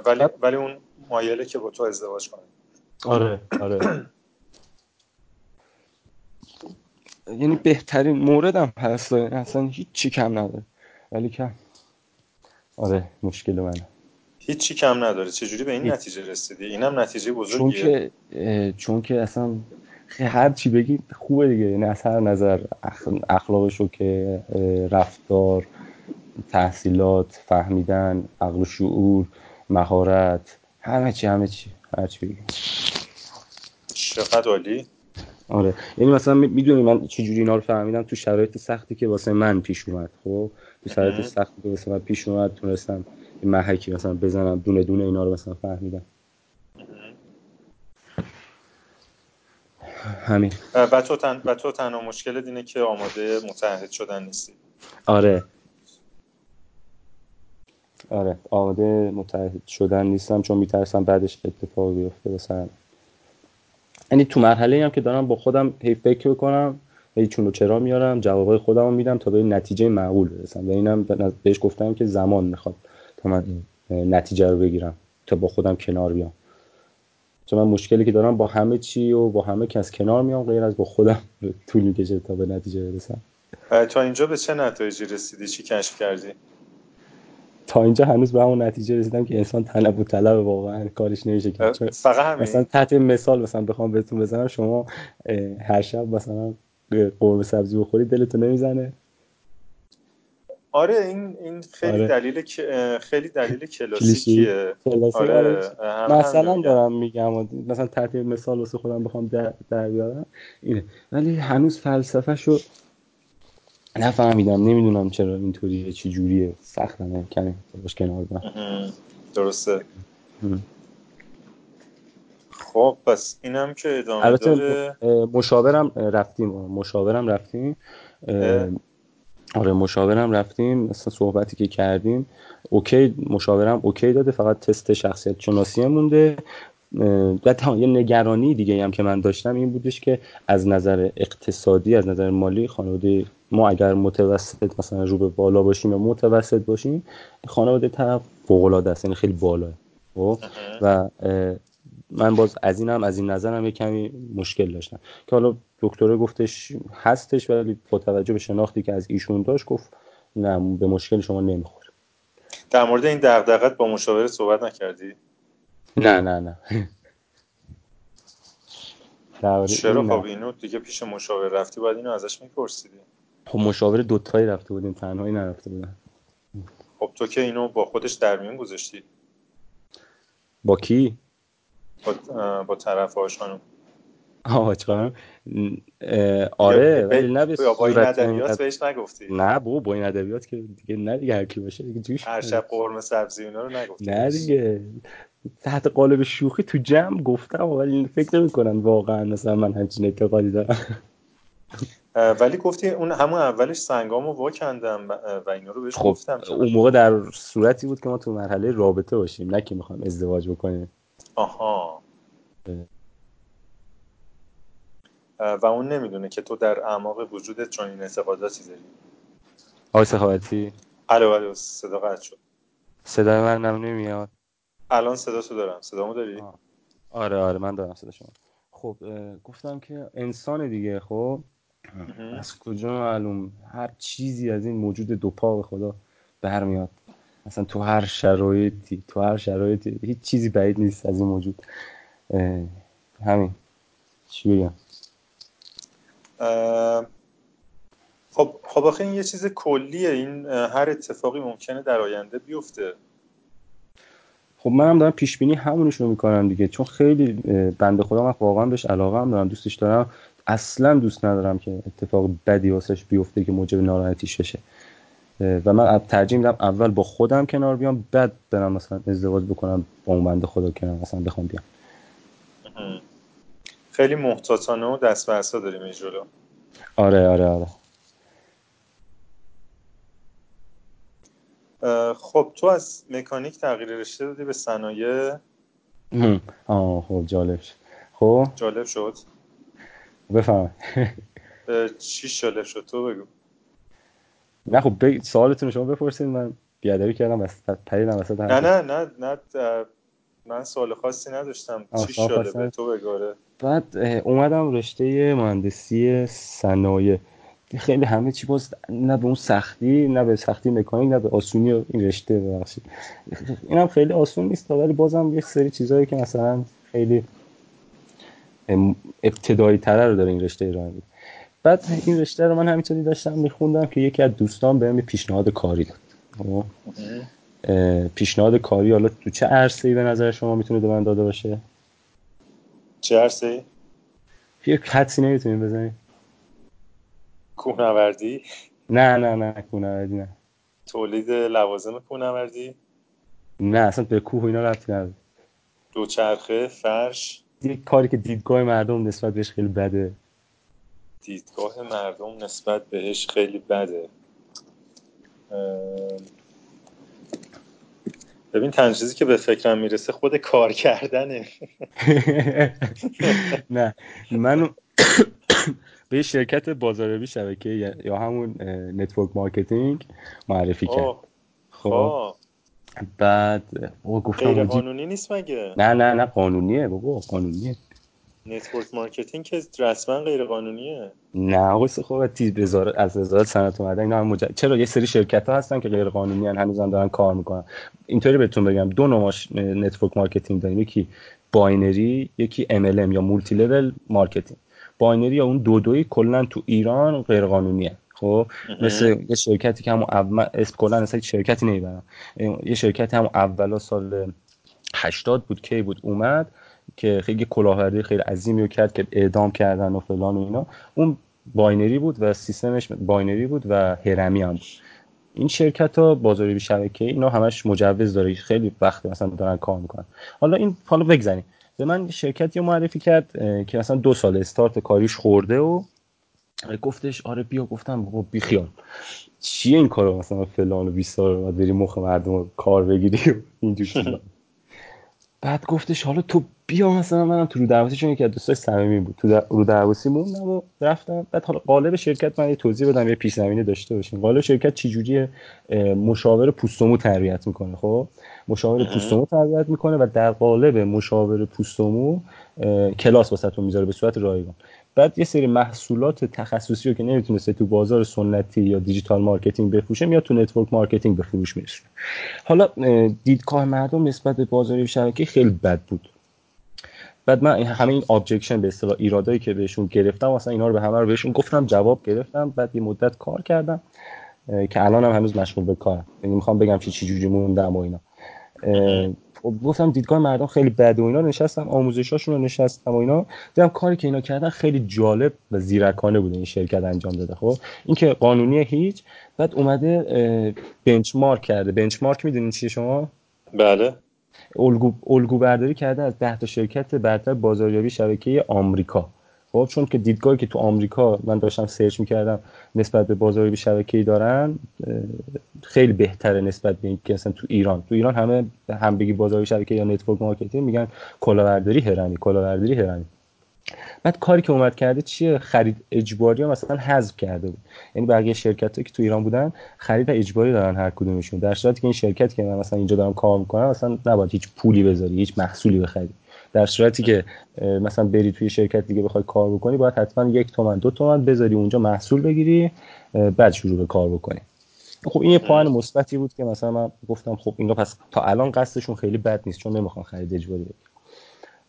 ولی ولی اون مایله که با تو ازدواج کنه. آره آره. یعنی بهترین موردم هست. اصلا هیچ چی کم نداره. ولی کم آره مشکل منه. هیچ چی کم نداره. چجوری به این نتیجه رسیدی؟ اینم نتیجه بزرگیه. چون که چون که اصلا هر چی بگی خوبه دیگه. یعنی از هر نظر اخلاقشو که رفتار تحصیلات فهمیدن عقل و شعور مهارت همه چی همه چی هر چی بگی چقدر عالی؟ آره. یعنی مثلا می‌دونی من چجوری اینا رو فهمیدم؟ تو شرایط سختی که واسه من پیش اومد خب؟ تو شرایط سختی که واسه من پیش اومد تونستم محکی مثلا بزنم دونه دونه اینا رو مثلا فهمیدم. همین. و تو, تن... و تو تنها مشکل اینه که آماده متحد شدن نیستی. آره. آره آماده متحد شدن نیستم چون میترسم بعدش اتفاق بیفته مثلا یعنی تو مرحله هم که دارم با خودم هی فکر بکنم هی چون چرا میارم جوابای خودم میدم تا به نتیجه معقول برسم. و اینم بهش گفتم که زمان می‌خواد تا من نتیجه رو بگیرم تا با خودم کنار بیام. چون من مشکلی که دارم با همه چی و با همه کس کنار میام غیر از با خودم طول می‌کشه تا به نتیجه برسم. تا اینجا به چه نتایجی رسیدی؟ چی کشف کردی؟ تا اینجا هنوز به همون نتیجه رسیدم که انسان طلب و طلب واقعا کارش نمیشه کرد فقط همین. مثلا تحت مثال مثلا بخوام بهتون بزنم شما هر شب مثلا قرمه سبزی بخورید دلتون نمی‌زنه. آره این این خیلی آره. دلیل خیلی دلیل کلاسیکیه. آره, آره. مثلا دارم میگم مثلا تحت مثال واسه خودم بخوام در, در بیارم. اینه. ولی هنوز فلسفهشو نفهمیدم نمی‌دونم چرا اینطوریه چه جوریه سختمه کمی باش کنار درسته. خب پس اینم که ادامه البته داره. مشاورم رفتیم. مشاورم رفتیم. آره مشاورم رفتیم. مثلا صحبتی که کردیم اوکی مشاورم اوکی داده. فقط تست شخصیت شناسی مونده. و یه نگرانی دیگه هم که من داشتم این بودش که از نظر اقتصادی از نظر مالی خانواده ما اگر متوسط مثلا رو به بالا باشیم یا متوسط باشیم خانواده طرف فوق العاده است یعنی خیلی بالاه خب؟ و من باز از اینم از این نظرم یه کمی مشکل داشتم. که حالا دکتره گفتش هستش ولی با توجه به شناختی که از ایشون داشت گفت نه به مشکل شما نمی‌خوره. در مورد این دغدغت با مشاور صحبت نکردی؟ نه نه نه. چرا؟ خب اینو دیگه پیش مشاور رفتی باید اینو ازش میپرسیدی. خب مشاور دوتایی رفته بودیم تنهایی نرفته بودن. خب تو که اینو با خودش در میون گذاشتی. با کی؟ با, با طرف هاشانو آه خانم آره ولی نه به با این ادبیات بهش نگفتی. نه بو با این ادبیات که دیگه نه دیگه هر کی باشه دیگه جوش هر شب قرمه سبزی اینا رو نگفتی نه دیگه. تحت قالب شوخی تو جمع گفتم ولی فکر نمی کنن واقعا مثلا من همچین اعتقادی دارم. ولی گفتی اون همون اولش سنگامو وا کندم و اینا رو بهش خب گفتم. اون موقع در صورتی بود که ما تو مرحله رابطه باشیم نه که می‌خوام ازدواج بکنیم. آها. و اون نمی‌دونه که تو در اعماق وجودت چون این اعتقاداتی داری. آقای سخاوتی الو الو صدا قطع شد. صدای من نمیاد. الان صدا تو دارم. صدامو داری؟ آره آره من دارم صدا شما. خب گفتم که انسان دیگه خب؟ از کجا معلوم؟ هر چیزی از این موجود دو پا به خدا برمیاد. مثلا تو هر شرایطی تو هر شرایطی هیچ چیزی بعید نیست از این موجود. همین. چی بگم؟ خب خب آخه این یه چیز کلیه. این هر اتفاقی ممکنه در آینده بیفته. خب منم دارم پیش بینی همونش رو می‌کنم دیگه چون خیلی بنده خدا من واقعا بهش علاقه هم دارم دوستش دارم. اصلا دوست ندارم که اتفاق بدی واسش بیفته که موجب ناراحتیش بشه. و من ترجیح میدم اول با خودم کنار بیام بعد برم مثلا ازدواج بکنم با اون بنده خدا کنار مثلا بخوام بیام. خیلی محتاطانه و دست به داریم جلو. آره آره آره. خب تو از مکانیک تغییر رشته دادی به صنایع؟ آه خب جالب شد. خب؟ جالب شد. بفهم چی جالب شد؟ تو بگو. نه خب بگ... سوالتون شما بپرسید. من بیادبی کردم وسط پریدم وسط نه نه نه نه من سوال خاصی نداشتم. چی شده تو بگاره بعد اومدم رشته مهندسی صنایع. خیلی همه چی باز نه به اون سختی نه به سختی مکانیک نه به آسونی این رشته ببخشید. اینم خیلی آسون نیست ولی بازم یه سری چیزایی که مثلا خیلی ابتدایی تره رو داره این رشته ایرانی بعد این رشته رو من همینطوری داشتم میخوندم که یکی از دوستان بهم پیشنهاد کاری داد. خب؟ پیشنهاد کاری حالا تو چه عرصه‌ای به نظر شما می‌تونه به من داده باشه؟ چه عرصه‌ای؟ یه حدسی نمی‌تونیم بزنیم. کوهنوردی نه نه نه کوهنوردی نه. تولید لوازم کوهنوردی نه اصلا به کوه اینا رفتی نداره. دوچرخه فرش؟ یه کاری که دیدگاه مردم نسبت بهش خیلی بده. دیدگاه مردم نسبت بهش خیلی بده. ببین تنها چیزی که به فکرم می‌رسه خود کار کردنه. نه من به شرکت بازاریابی شبکه یا همون network marketing معرفی کرد. خب. بعد گفتم غیر قانونی نیست مگه؟ نه نه نه قانونیه بابا قانونیه. network marketing که رسما غیر قانونیه. نه آقای سخاوتی از وزارت صنعت اومده اینا هم مجد... چرا یه سری شرکت ها هستن که غیر قانونی هن هنوز هم دارن کار می‌کنن. اینطوری بهتون بگم دو نوع network marketing داریم یکی binary یکی MLM یا multi-level marketing. binary یا اون دو دوی کلا تو ایران غیر قانونیه خب مثل یه شرکتی که همون اول اسم کلا اصلا شرکتی نمی‌برم یه شرکتی همون اولا سال 80 بود کی بود؟ اومد که خیلی کلاهبرداری خیلی عظیمی رو کرد که اعدام کردن و فلان و اینا. اون binary بود و سیستمش binary بود و هرمی هم بود. این شرکت ها بازاری شبکه اینا همش مجوز داره. خیلی وقت مثلا دارن کار می‌کنن. حالا این حالا بگذاریم. به من شرکتی رو معرفی کرد که مثلا دو سال استارت کاریش خورده و گفتش آره بیا گفتم بابا بی خیال. چیه این کارو مثلا فلان و بیسار رو بری مخ مردم کار بگیری و اینجور بعد گفتش حالا تو بیا مثلا منم تو رو درواسی چون یکی از دوستای صمیمی بود. تو رو درواسی موندم و رفتم. بعد حالا قالب شرکت من یه توضیح بدم یه پیش زمینه داشته باشیم. قالب شرکت چجوری مشاور پوست و مو تربیت می‌کنه خب؟ مشاور پوست و مو تربیت می‌کنه و در قالب مشاور پوست و مو کلاس واسهتون می‌ذاره به صورت رایگان. بعد یه سری محصولات تخصصی رو که نمی‌تونسته تو بازار سنتی یا digital marketing بفروشه میاد تو network marketing به فروش میرسونه حالا دیدگاه مردم نسبت به بازار شبکه خیلی بد بود. بعد من همه این objection به اصطلاح ایرادایی که بهشون گرفتم اصلا اینا رو به همه رو بهشون گفتم جواب گرفتم. بعد یه مدت کار کردم که الانم هم هنوز مشغول به کارم. یعنی می‌خوام بگم چی جوری موندم و اینا. گفتم دیدگاه مردم خیلی بد و اینا نشستم آموزشاشون رو نشستم و اینا. دیدم کاری که اینا کردن خیلی جالب و زیرکانه بوده این شرکت انجام داده خب؟ این که قانونی هیچ بعد اومده بنچمارک کرده. بنچمارک می‌دونین چیه شما؟ بله. الگو, الگو برداری کرده از 10 تا شرکت برتر بازاریابی شبکه آمریکا. خب چون که دیدگاهی که تو آمریکا من داشتم سرچ می‌کردم نسبت به بازاریابی شبکه‌ای دارن خیلی بهتره نسبت به اینکه اصلا تو ایران. تو ایران همه هم بگی بازاریابی شبکه‌ای یا network marketing میگن کلاهبرداری هرمی کلاهبرداری هرمی. بعد کاری که اومد کرده چیه؟ خرید اجباری ها مثلا حذف کرده بود. یعنی بقیه شرکت که تو ایران بودن خرید اجباری دارن هر کدومشون. در صورتی که این شرکت که من مثلا اینجا دارم کار می‌کنم مثلا نباید هیچ پولی بذاری هیچ محصولی بخری. در صورتی که مثلا بری توی شرکت دیگه بخوای کار بکنی باید حتما یک تومن دو تومن بذاری اونجا محصول بگیری بعد شروع به کار بکنی. خب این یه پوان مثبتی بود که مثلا من گفتم خب اینا پس تا الان قصدشون خیلی بد نیست چون نمی‌خوان خرید اجباری بگیری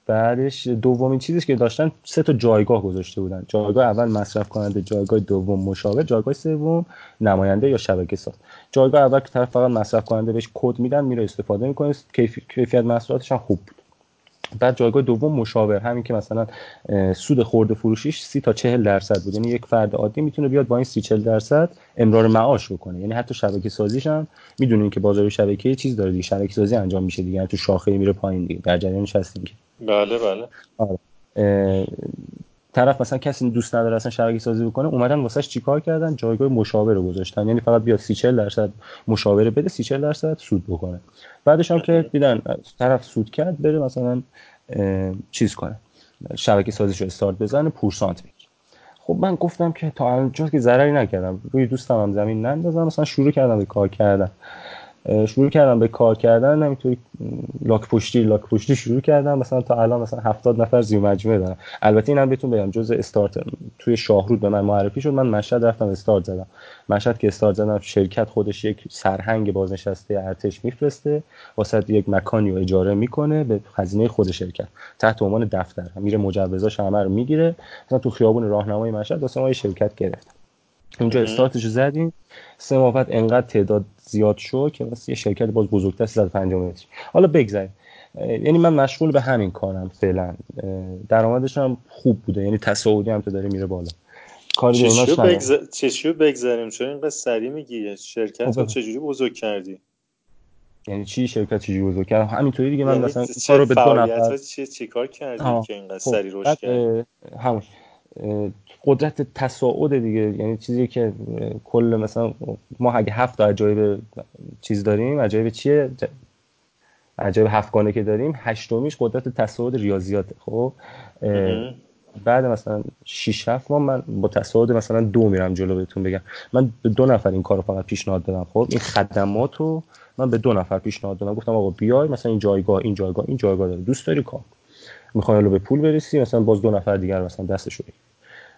بعدش دومین چیزی که داشتن سه تا جایگاه گذاشته بودن. جایگاه اول مصرف کننده جایگاه دوم مشاور جایگاه سوم نماینده یا شبکه ساز. جایگاه اول که طرف فقط مصرف کننده بهش کد میدن میره استفاده می‌کنه کیفیت محصولاتش هم خوب بود. بعد جایگاه دوم مشاور همین که مثلا سود خورده فروشیش سی تا چهل درصد بود. یعنی یک فرد عادی می‌تونه بیاد با این سی چهل درصد امرار معاش بکنه. یعنی حتی شبکه سازیش هم می‌دونین که بازار شبکه چیز داره دیگه. شبکه سازی انجام میشه دیگه. یعنی تو شاخه میره پایین دیگه. در جریانش هستیم که. بله بله. آره. طرف مثلا کسی دوست نداره اصلا شبکه سازی بکنه اومدن واسش چیکار کردن؟ جایگاه مشاور رو گذاشتن. یعنی فقط بیاد 30 40 درصد مشاوره بده 30 40 درصد سود بکنه. بعدش هم که دیدن طرف سود کرد بره مثلا چیز کنه شبکه سازیش رو استارت بزنه پورسانت بگیره. خب من گفتم که تا الان که ضرری نکردم روی دوستم هم زمین نندازم مثلا شروع کردم به کار کردن. شروع کردم به کار کردن همینطوری لاک پشتی لاک پشتی شروع کردم. مثلا تا الان مثلا 70 نفر زیر مجموعه دارم البته اینم بهتون بگم جزء استارت توی شاهرود به من معرفی شد. من مشهد رفتم استارت زدم. مشهد که استارت زدم شرکت خودش یک سرهنگ بازنشسته ارتش میفرسته. واسه یک مکانی رو اجاره می‌کنه به هزینه خود شرکت. تحت عنوان دفتر. میره مجوزاش همه رو می‌گیره. مثلا تو خیابون راهنمای مشهد واسه ما شرکت گرفت. اونجا استارتش زدیم. سه ماه بعد انقدر تعداد زیاد شد که واسه یه شرکت باز بزرگتر 350 متر حالا بگذاریم. یعنی من مشغول به همین کارم فعلا. درآمدش هم خوب بوده. یعنی تصاعدی هم تو داره میره بالا. کاری. چشیو بگذاریم. چون اینقدر سری میگی؟ شرکت رو چجوری بزرگ کردی؟ یعنی چی شرکت چجوری بزرگ کردم؟ همینطوری دیگه من یعنی مثلا کارو به دو نفر چی چی کار کردی که اینقدر خب. سری رشد کردی؟ همون. قدرت تصاعد دیگه. یعنی چیزی که کل مثلا ما اگه هفت عجایب چیز داریم عجایب چیه؟ عجایب هفتگانه که داریم هشتمیش قدرت تصاعد ریاضیاته. خب؟ بعد مثلا 6 7 ماه من با تصاعد مثلا دو میرم جلو بهتون بگم. من به دو نفر این کارو فقط پیشنهاد دادم. خب؟ این خدمات رو من به دو نفر پیشنهاد دادم. گفتم آقا بیای مثلا این جایگاه این جایگاه این جایگاه داره. دوست داری کار؟ می‌خوای به پول برسی مثلا باز دو نفر دیگر مثلا دستش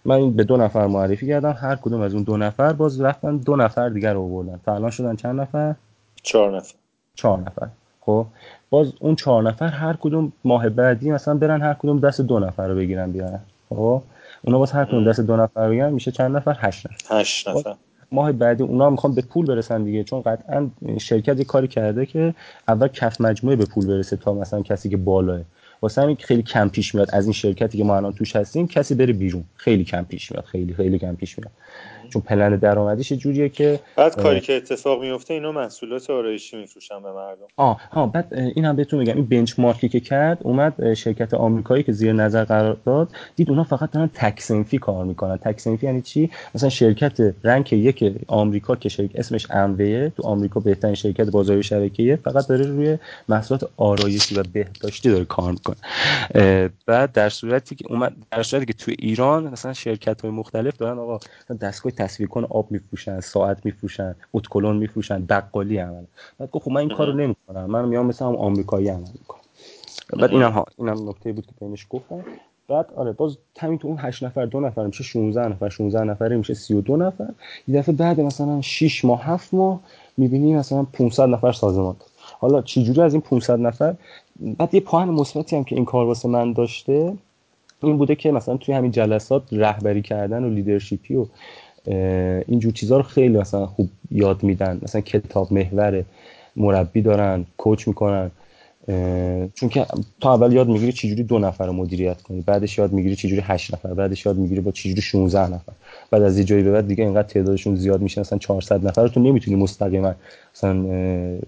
من به دو نفر معرفی کردم هر کدوم از اون دو نفر باز رفتن دو نفر دیگر رو آوردن. تا الان شدن چند نفر؟ چهار نفر. چهار نفر. خب باز اون چهار نفر هر کدوم ماه بعدی مثلا برن هر کدوم دست دو نفر رو بگیرن بیارن. خب اونا باز هر کدوم دست دو نفر بگیرن میشه چند نفر؟ هشت نفر. هشت نفر. ماه بعدی اونا می‌خوان به پول برسن دیگه چون قطعا شرکت یه کاری کرده که اول کف مجموعه به پول برسه تا مثلا کسی که بالاه. واسه همین خیلی کم پیش میاد. از این شرکتی که ما الان توش هستیم کسی بره بیرون. خیلی کم پیش میاد. خیلی خیلی کم پیش میاد. چون پلن درآمدیش جوریه که بعد کاری که اتفاق میفته اینا محصولات آرایشی میفروشن به مردم. آه ها بعد این هم بهتون میگم این بنچمارکی که کرد اومد شرکت آمریکایی که زیر نظر قرار داد دید اونا فقط دارن تکسنفی کار می‌کنن. تکسنفی یعنی چی؟ مثلا شرکت رنک یک آمریکا که شرکت اسمش امویه تو آمریکا بهترین شرکت بازار شبکه‌ایه فقط داره روی محصولات آرایشی و بهداشتی داره کار می‌کنه. بعد در صورتی که اومد در صورتی که تو ایران مثلا شرکت های مختلف دارن آقا دستگاه تصفیه کن آب میفروشن ساعت میفروشن اتکلون میفروشن بقالی عمل. بعد گفت خب من این کارو نمی‌کنم من میام مثلا هم آمریکایی عمل می‌کنم. بعد اینم ها اینم نکته بود که بینش گفتم. بعد آره باز همین تو اون 8 نفر دو نفر میشه 16 نفر 16 نفره میشه 32 نفر. یه دفعه بعد مثلا 6 ماه 7 ماه می‌بینی مثلا 500 نفر سازمان. حالا چجوری از این 500 نفر؟ بعد یه پوان مثبتی هم که این کار واسه من داشته این بوده که مثلا توی همین جلسات رهبری کردن و لیدرشپی و اینجور چیزها رو خیلی مثلا خوب یاد میدن. مثلا کتاب محور مربی دارن کوچ می‌کنن. چون که تا اول یاد می‌گیری چجوری دو نفر رو مدیریت کنی بعدش یاد می‌گیری چجوری هشت نفر بعدش یاد می‌گیری با چجوری 16 نفر. بعد از یه جایی به بعد دیگه اینقدر تعدادشون زیاد میشه مثلا 400 نفر رو تو نمی‌تونی مستقیما مثلا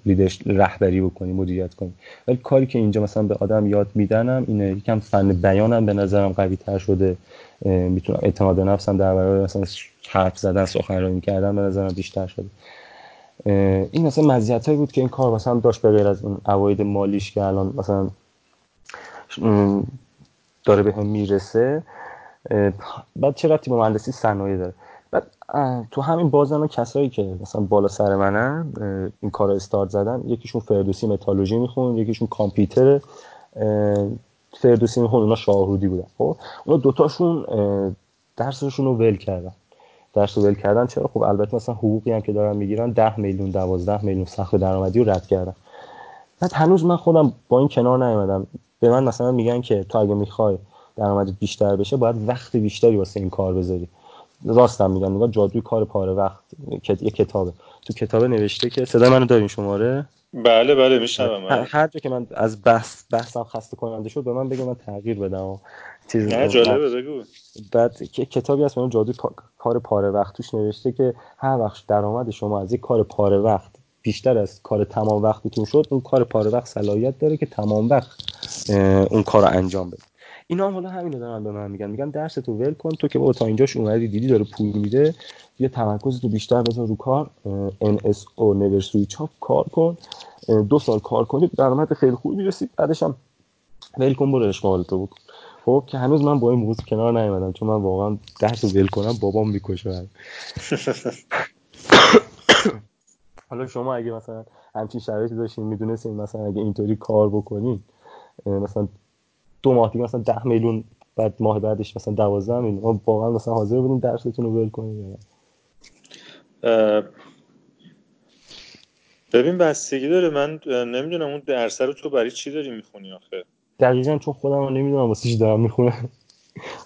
لیدرش رهبری بکنی مدیریت کنی. ولی کاری که اینجا مثلا به آدم یاد میدنم اینه یکم فن بیانم به نظرم قوی تر شده. می‌تونم اعتماد نفسم در برابر مثلا حرف زدن سخنرانی کردن به نظرم بیشتر شده. این مثلا مزیت هایی بود که این کار مثلا داشت به غیر از اون عواید مالیش که الان مثلا داره به هم می‌رسه بعد چه رفتی با مهندسی صنایع داره؟ بعد تو همین بازن کسایی که مثلا بالا سر منن این کار استارت زدن یکیشون فردوسی متالوژی میخون یکیشون کامپیوتر فردوسی میخون اونا شاهرودی بودن. خب اونا دوتاشون درسشون رو ول کردن. درس ول کردن. چرا؟ خب البته مثلا حقوقی هم که دارن می‌گیرن 10 میلیون 12 میلیون سقف درآمدی رو رد کردن. بعد هنوز من خودم با این کنار نیومدم. به من مثلا میگن که تو اگه می‌خوای درآمدت بیشتر بشه باید وقت بیشتری واسه این کار بذاری. راستم میگم نگاه جادوی کار پاره وقت یه کتابه تو کتابه نوشته که صدای منو دارین شماره؟ بله بله میشنوم هر, هر جا که من از بحث بحثم خسته کننده شد به من بگه من تغییر بدم. و چیز نه جالبه بگو. بعد کتابی هست اون جادوی کار پاره وقت توش نوشته که هر وقت درآمد شما از یک کار پاره وقت بیشتر از کار تمام وقتتون شد اون کار پاره وقت صلاحیت داره که تمام وقت اون کار رو انجام بده. اینا هم حالا همینو دارن به من میگن. میگن درس تو ول کن تو که با تا اینجاش اومدی دیدی داره پول میده یه تمرکز تو بیشتر بذار رو کار. NSO نور چاپ کار کن. دو سال کار کنی درآمد خیلی خوبی می‌رسی. بعدش هم ول کن برو اشغال تو بکن. خب که هنوز من با این موضوع کنار نیومدم چون من واقعا درس ول کنم بابام می‌کشه حالا شما اگه مثلا همچین شرایطی داشتین می‌دونستین مثلا اگه اینطوری کار بکنین مثلا دو ماه دیگه مثلا ده میلیون بعد ماه بعدش مثلا دوازده میلیون. ما واقعا مثلا حاضر بودیم درستون رو ول کنیم. ببین بستگی داره. من نمی‌دونم اون درس رو تو برای چی داری می‌خونی آخه؟ دقیقا چون خودم رو نمی‌دونم واسه چی دارم می‌خونم.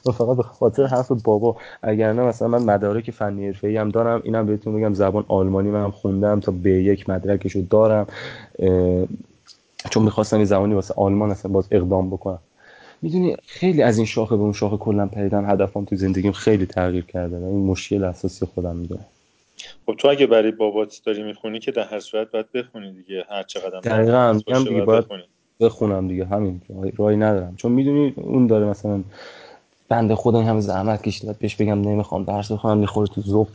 و فقط به خاطر حرف بابا. اگر نه مثلا من مدارک فنی حرفه‌ای هم دارم. اینم بهتون میگم زبان آلمانی من هم خوندم تا به یک مدرکشو دارم. چون می‌خواستم این زبانی واسه آلمان اصلا باز اقدام بکنم. می‌دونی خیلی از این شاخه به اون شاخه کلا پریدم هدفم تو زندگیم خیلی تغییر کرده و این مشکل اساسی خودم می‌دونم خب تو اگه برای بابات داری می‌خونی که در هر صورت باید بخونی دیگه هر چقدر دقیقاً هم دیگه باید بخونم دیگه همین راهی ندارم. چون می‌دونی اون داره مثلا بنده خدا همه زحمت کشیده باید بهش بگم نمی‌خوام درس بخونم می‌خوره تو اصلا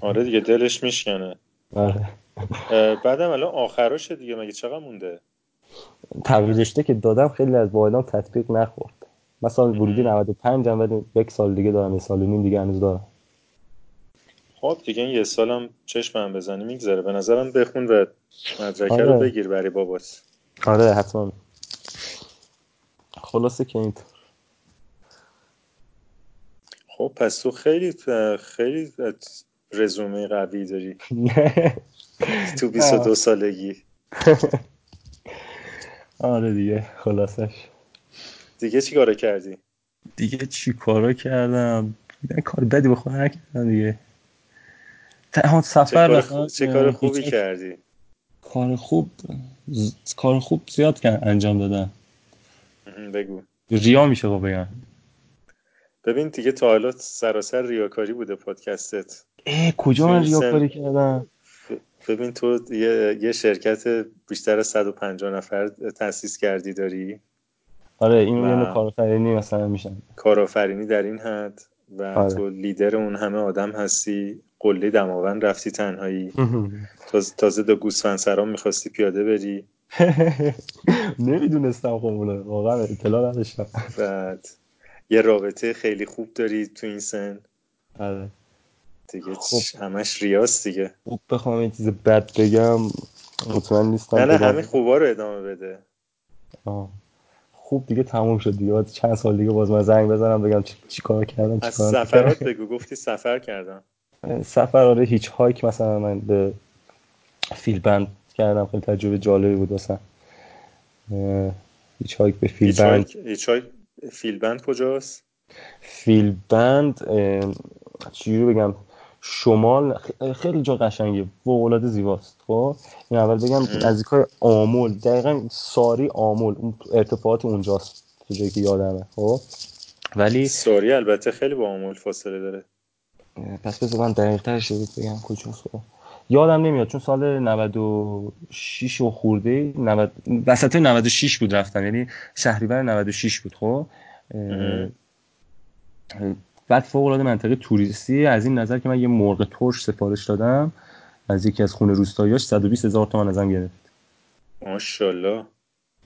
آره دیگه دلش میشکنه. آره. بعدم الان آخراشه دیگه مگه چقدر مونده؟ تغییر رشته که دادم خیلی از واحدام تطبیق نخورد. سال ورودی 95 هم ولی یک سال دیگه دارم یه سال نیم دیگه هنوز دارم. خب دیگه این یه سالم چشمم بزنی میگذره. به نظرم بخون و مدرکه آره. رو بگیر برای بابات آره حتما. خلاصه که اینطور خب پس تو خیلی خیلی رزومه قوی داری. تو 22 سالگی. آره دیگه خلاصش. دیگه چی کارو کردی؟ دیگه چی کارو کردم؟ دیگه کار بدی بخواه نکردم دیگه. تنها سفر چه کار, چه کار خوبی کردی؟ کار خوب کار خوب زیاد انجام دادم. بگو. ریا میشه با بگم. ببین دیگه تا حالا سراسر ریاکاری بوده پادکستت. ای کجا من ریاکاری کردم؟ ببین تو یه, یه شرکت بیشتر از 150 نفر تأسیس کردی داری؟ آره این یه کارآفرینی مثلا میشن. کارآفرینی در این حد و آره. تو لیدر اون همه آدم هستی قله دماوند رفتی تنهایی. تازه, تازه دو گوسفند سرام می‌خواستی پیاده بری. نمی‌دونستم خب واقعا اطلاع نداشتم. بعد یه رابطه خیلی خوب داری تو این سن. آره. دیگه خب. همش ریاست دیگه. خوب بخوام یه چیز بد بگم. مطمئن نیستم نه نه همین خوبا رو ادامه بده. آه. خوب دیگه تموم شد دیگه. چند سال دیگه باز من زنگ بزنم بگم چی, چی کار کردم از سفرات بگو گفتی سفر کردم. سفر آره hitchhike مثلا من به فیل بند کردم. خیلی تجربه جالبی بود مثلا hitchhike به فیل بند. hitchhike فیل بند کجاست؟ فیل بند چجوری بگم؟ شمال خیلی جا قشنگه. فوق العاده زیباست. خب؟ این اول بگم نزدیکای آمول. دقیقا ساری آمول. اون ارتفاعات اونجاست. تو جایی که یادمه. خب؟ ولی ساری البته خیلی با آمول فاصله داره. پس بذار من دقیق ترش بگم کجاست خب یادم نمیاد. چون سال 96 و خورده 90 وسط 96 بود رفتم. یعنی شهریور 96 بود. خب؟ بعد فوق العاده منطقه توریستی از این نظر که من یه مرغ ترش سفارش دادم از یکی از خونه روستاییاش 120 هزار تومان ازم گرفت. ماشاءالله.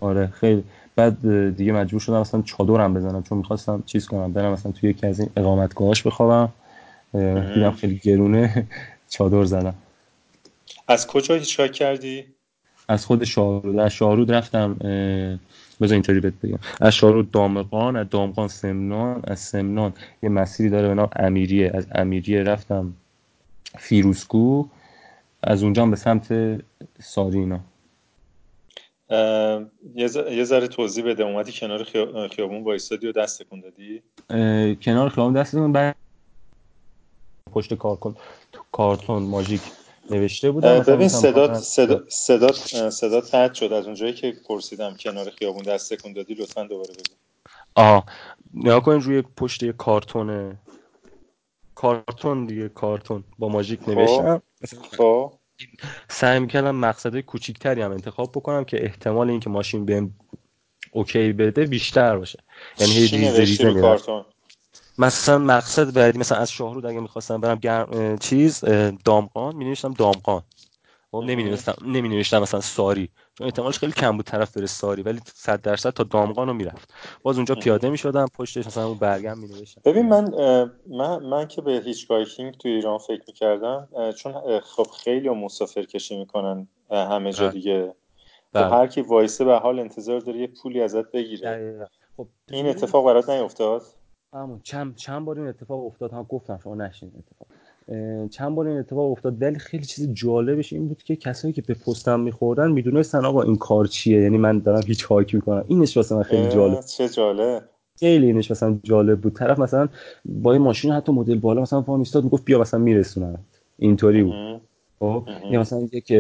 آره خیلی. بعد دیگه مجبور شدم اصلا چادرم بزنم چون می‌خواستم چیز کنم برم مثلا توی یکی از این اقامتگاهاش بخوابم. دیدم خیلی گرونه چادر زدم. از کجا هیچ کردی؟ از خود شاهرود از شاهرود رفتم بذار اینطوری بهت بگم. از شاهرود دامقان از دامقان سمنان از سمنان یه مسیری داره به نام امیریه. از امیریه رفتم فیروسکو از اونجا به سمت سارینا. یه ذره توضیح بده. اومدی کنار خیابون وایستادی و دست تکون دادی؟ کنار خیابون دست بعد پشت کارتون کارتون ماژیک. نوشته بودم ببین صدات صدات صدات صدات قطع شد از اونجایی که پرسیدم کنار خیابون دست تکون دادی لطفا دوباره بگو. آه نگاه کنین روی پشت یه کارتون کارتون دیگه کارتون با ماژیک خب، نوشتم خب. سعی می‌کردم مقصده کوچیکتری هم انتخاب بکنم که احتمال اینکه ماشین بهم اوکی بده بیشتر باشه. یعنی هی ریزه ریزه کارتون؟ مثلا مقصد بعدی مثلا از شاهرود اگه می‌خواستم برم گرم چیز دامقان می نوشتم دامقان خب نمی نوشتم مثلا ساری. چون احتمالش خیلی کم بود طرف بره ساری ولی 100 درصد تا دامقان رو می‌رفت. باز اونجا پیاده می شدم پشتش مثلا اون برگم می نوشتم ببین من من من که به هیچ بایکینگ تو ایران فکر می‌کردم چون خب خیلی مسافر کشی می‌کنن همه جا دیگه. تو هر کی وایسه به حال انتظار داره یه پولی ازت بگیره. خب این اتفاق برات نیفتاد؟ همون چند چند بار این اتفاق افتاد؟ هم گفتم شما نشین اتفاق. چند بار این اتفاق افتاد؟ ولی خیلی چیز جالبش این بود که کسایی که به پستم میخوردن می‌دونستن آقا این کار چیه؟ یعنی من دارم هیچ هاک می‌کنم. اینش واسه من خیلی جالب. چه جالب. خیلی اینش مثلا جالب بود. طرف مثلا با این ماشین حتی مدل بالا مثلا پا میستاد می‌گفت بیا مثلا میرسونم اینطوری بود. خب؟ یا مثلا یک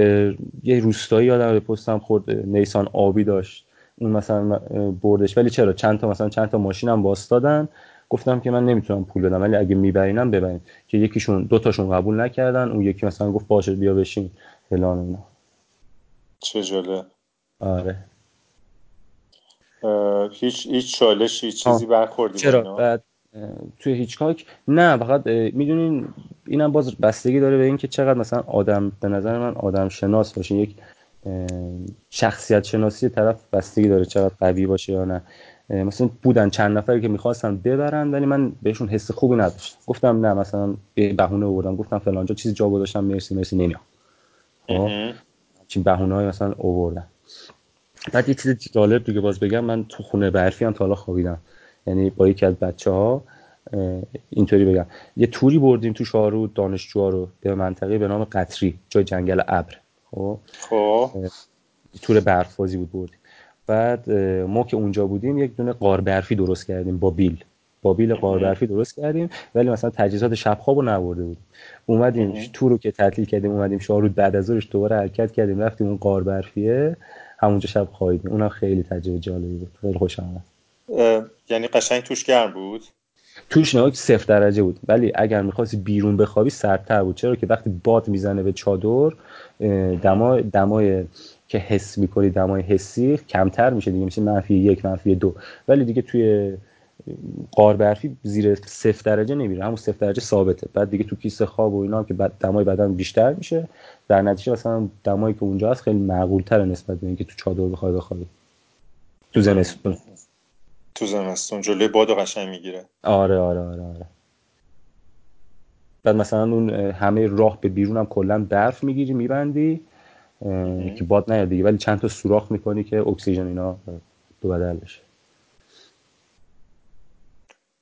یه روستایی آدم به پستم خورد. نیسان آبی داشت. اون مثلا بردش. ولی چرا؟ چند تا مثلا چند تا ماشینم واستادن. گفتم که من نمی‌تونم پول بدم ولی اگه میبرینم ببرین. که یکیشون دو تاشون قبول نکردن اون یکی مثلا گفت باشه بیا بشین فلان اینا. چه جالب. آره. هیچ هیچ چالش هیچ چیزی برخوردی چرا؟ بعد توی هیچکاک؟ نه فقط می‌دونین اینم باز بستگی داره به اینکه چقدر مثلا آدم به نظر من آدم شناس باشه. یک شخصیت شناسی طرف بستگی داره چقدر قوی باشه یا نه. مثلا بودن چند نفری که می‌خواستن ببرن ولی من بهشون حس خوبی نداشتم. گفتم نه مثلا بهونه آوردم. گفتم فلانجا چیزی جا گذاشتم مرسی مرسی نمیام. خب؟ چین بهونه های مثلا آوردن بعد یه چیز جالب دیگه باز بگم من تو خونه برفی هم تا حالا خوابیدم. یعنی با یکی از بچه ها اینطوری بگم. یه توری بردیم تو شاهرود دانشجوها رو به منطقه به نام قطری جای جنگل ابر. خب؟ خب. تور برفازی بود بردیم. بعد ما که اونجا بودیم یک دونه قار برفی درست کردیم با بیل. با بیل قار برفی درست کردیم ولی مثلا تجهیزات شب خوابو نبرده بودیم. اومدیم تور رو که تعطیل کردیم اومدیم شاهرود بعد از ظهرش دوباره حرکت کردیم رفتیم اون قار برفیه همونجا شب خوابیدیم. اونم خیلی تجربه جالبی بود. خیلی خوشم اومد یعنی قشنگ توش گرم بود؟ توش نه صفر درجه بود. ولی اگر می‌خواستی بیرون بخوابی سردتر بود. چرا که وقتی باد می‌زنه به چادر دمای دمای که حس می‌کنی دمای حسی کمتر میشه دیگه میشه منفی یک منفی دو. ولی دیگه توی قار برفی زیر صفر درجه نمیره همون صفر درجه ثابته. بعد دیگه تو کیسه خواب و اینا هم که دمای بدن بیشتر میشه در نتیجه مثلا دمایی که اونجا هست خیلی معقول تر نسبت به اینکه تو چادر بخوای بخوابی. تو زمستون. تو زمستون جلوی باد قشنگ می‌گیره. آره آره آره آره. بعد مثلا اون همه راه به بیرون هم کلا برف می‌گیری میبندی. که باد نیاد دیگه. ولی چند تا سوراخ می‌کنی که اکسیژن اینا دو بدل بشه.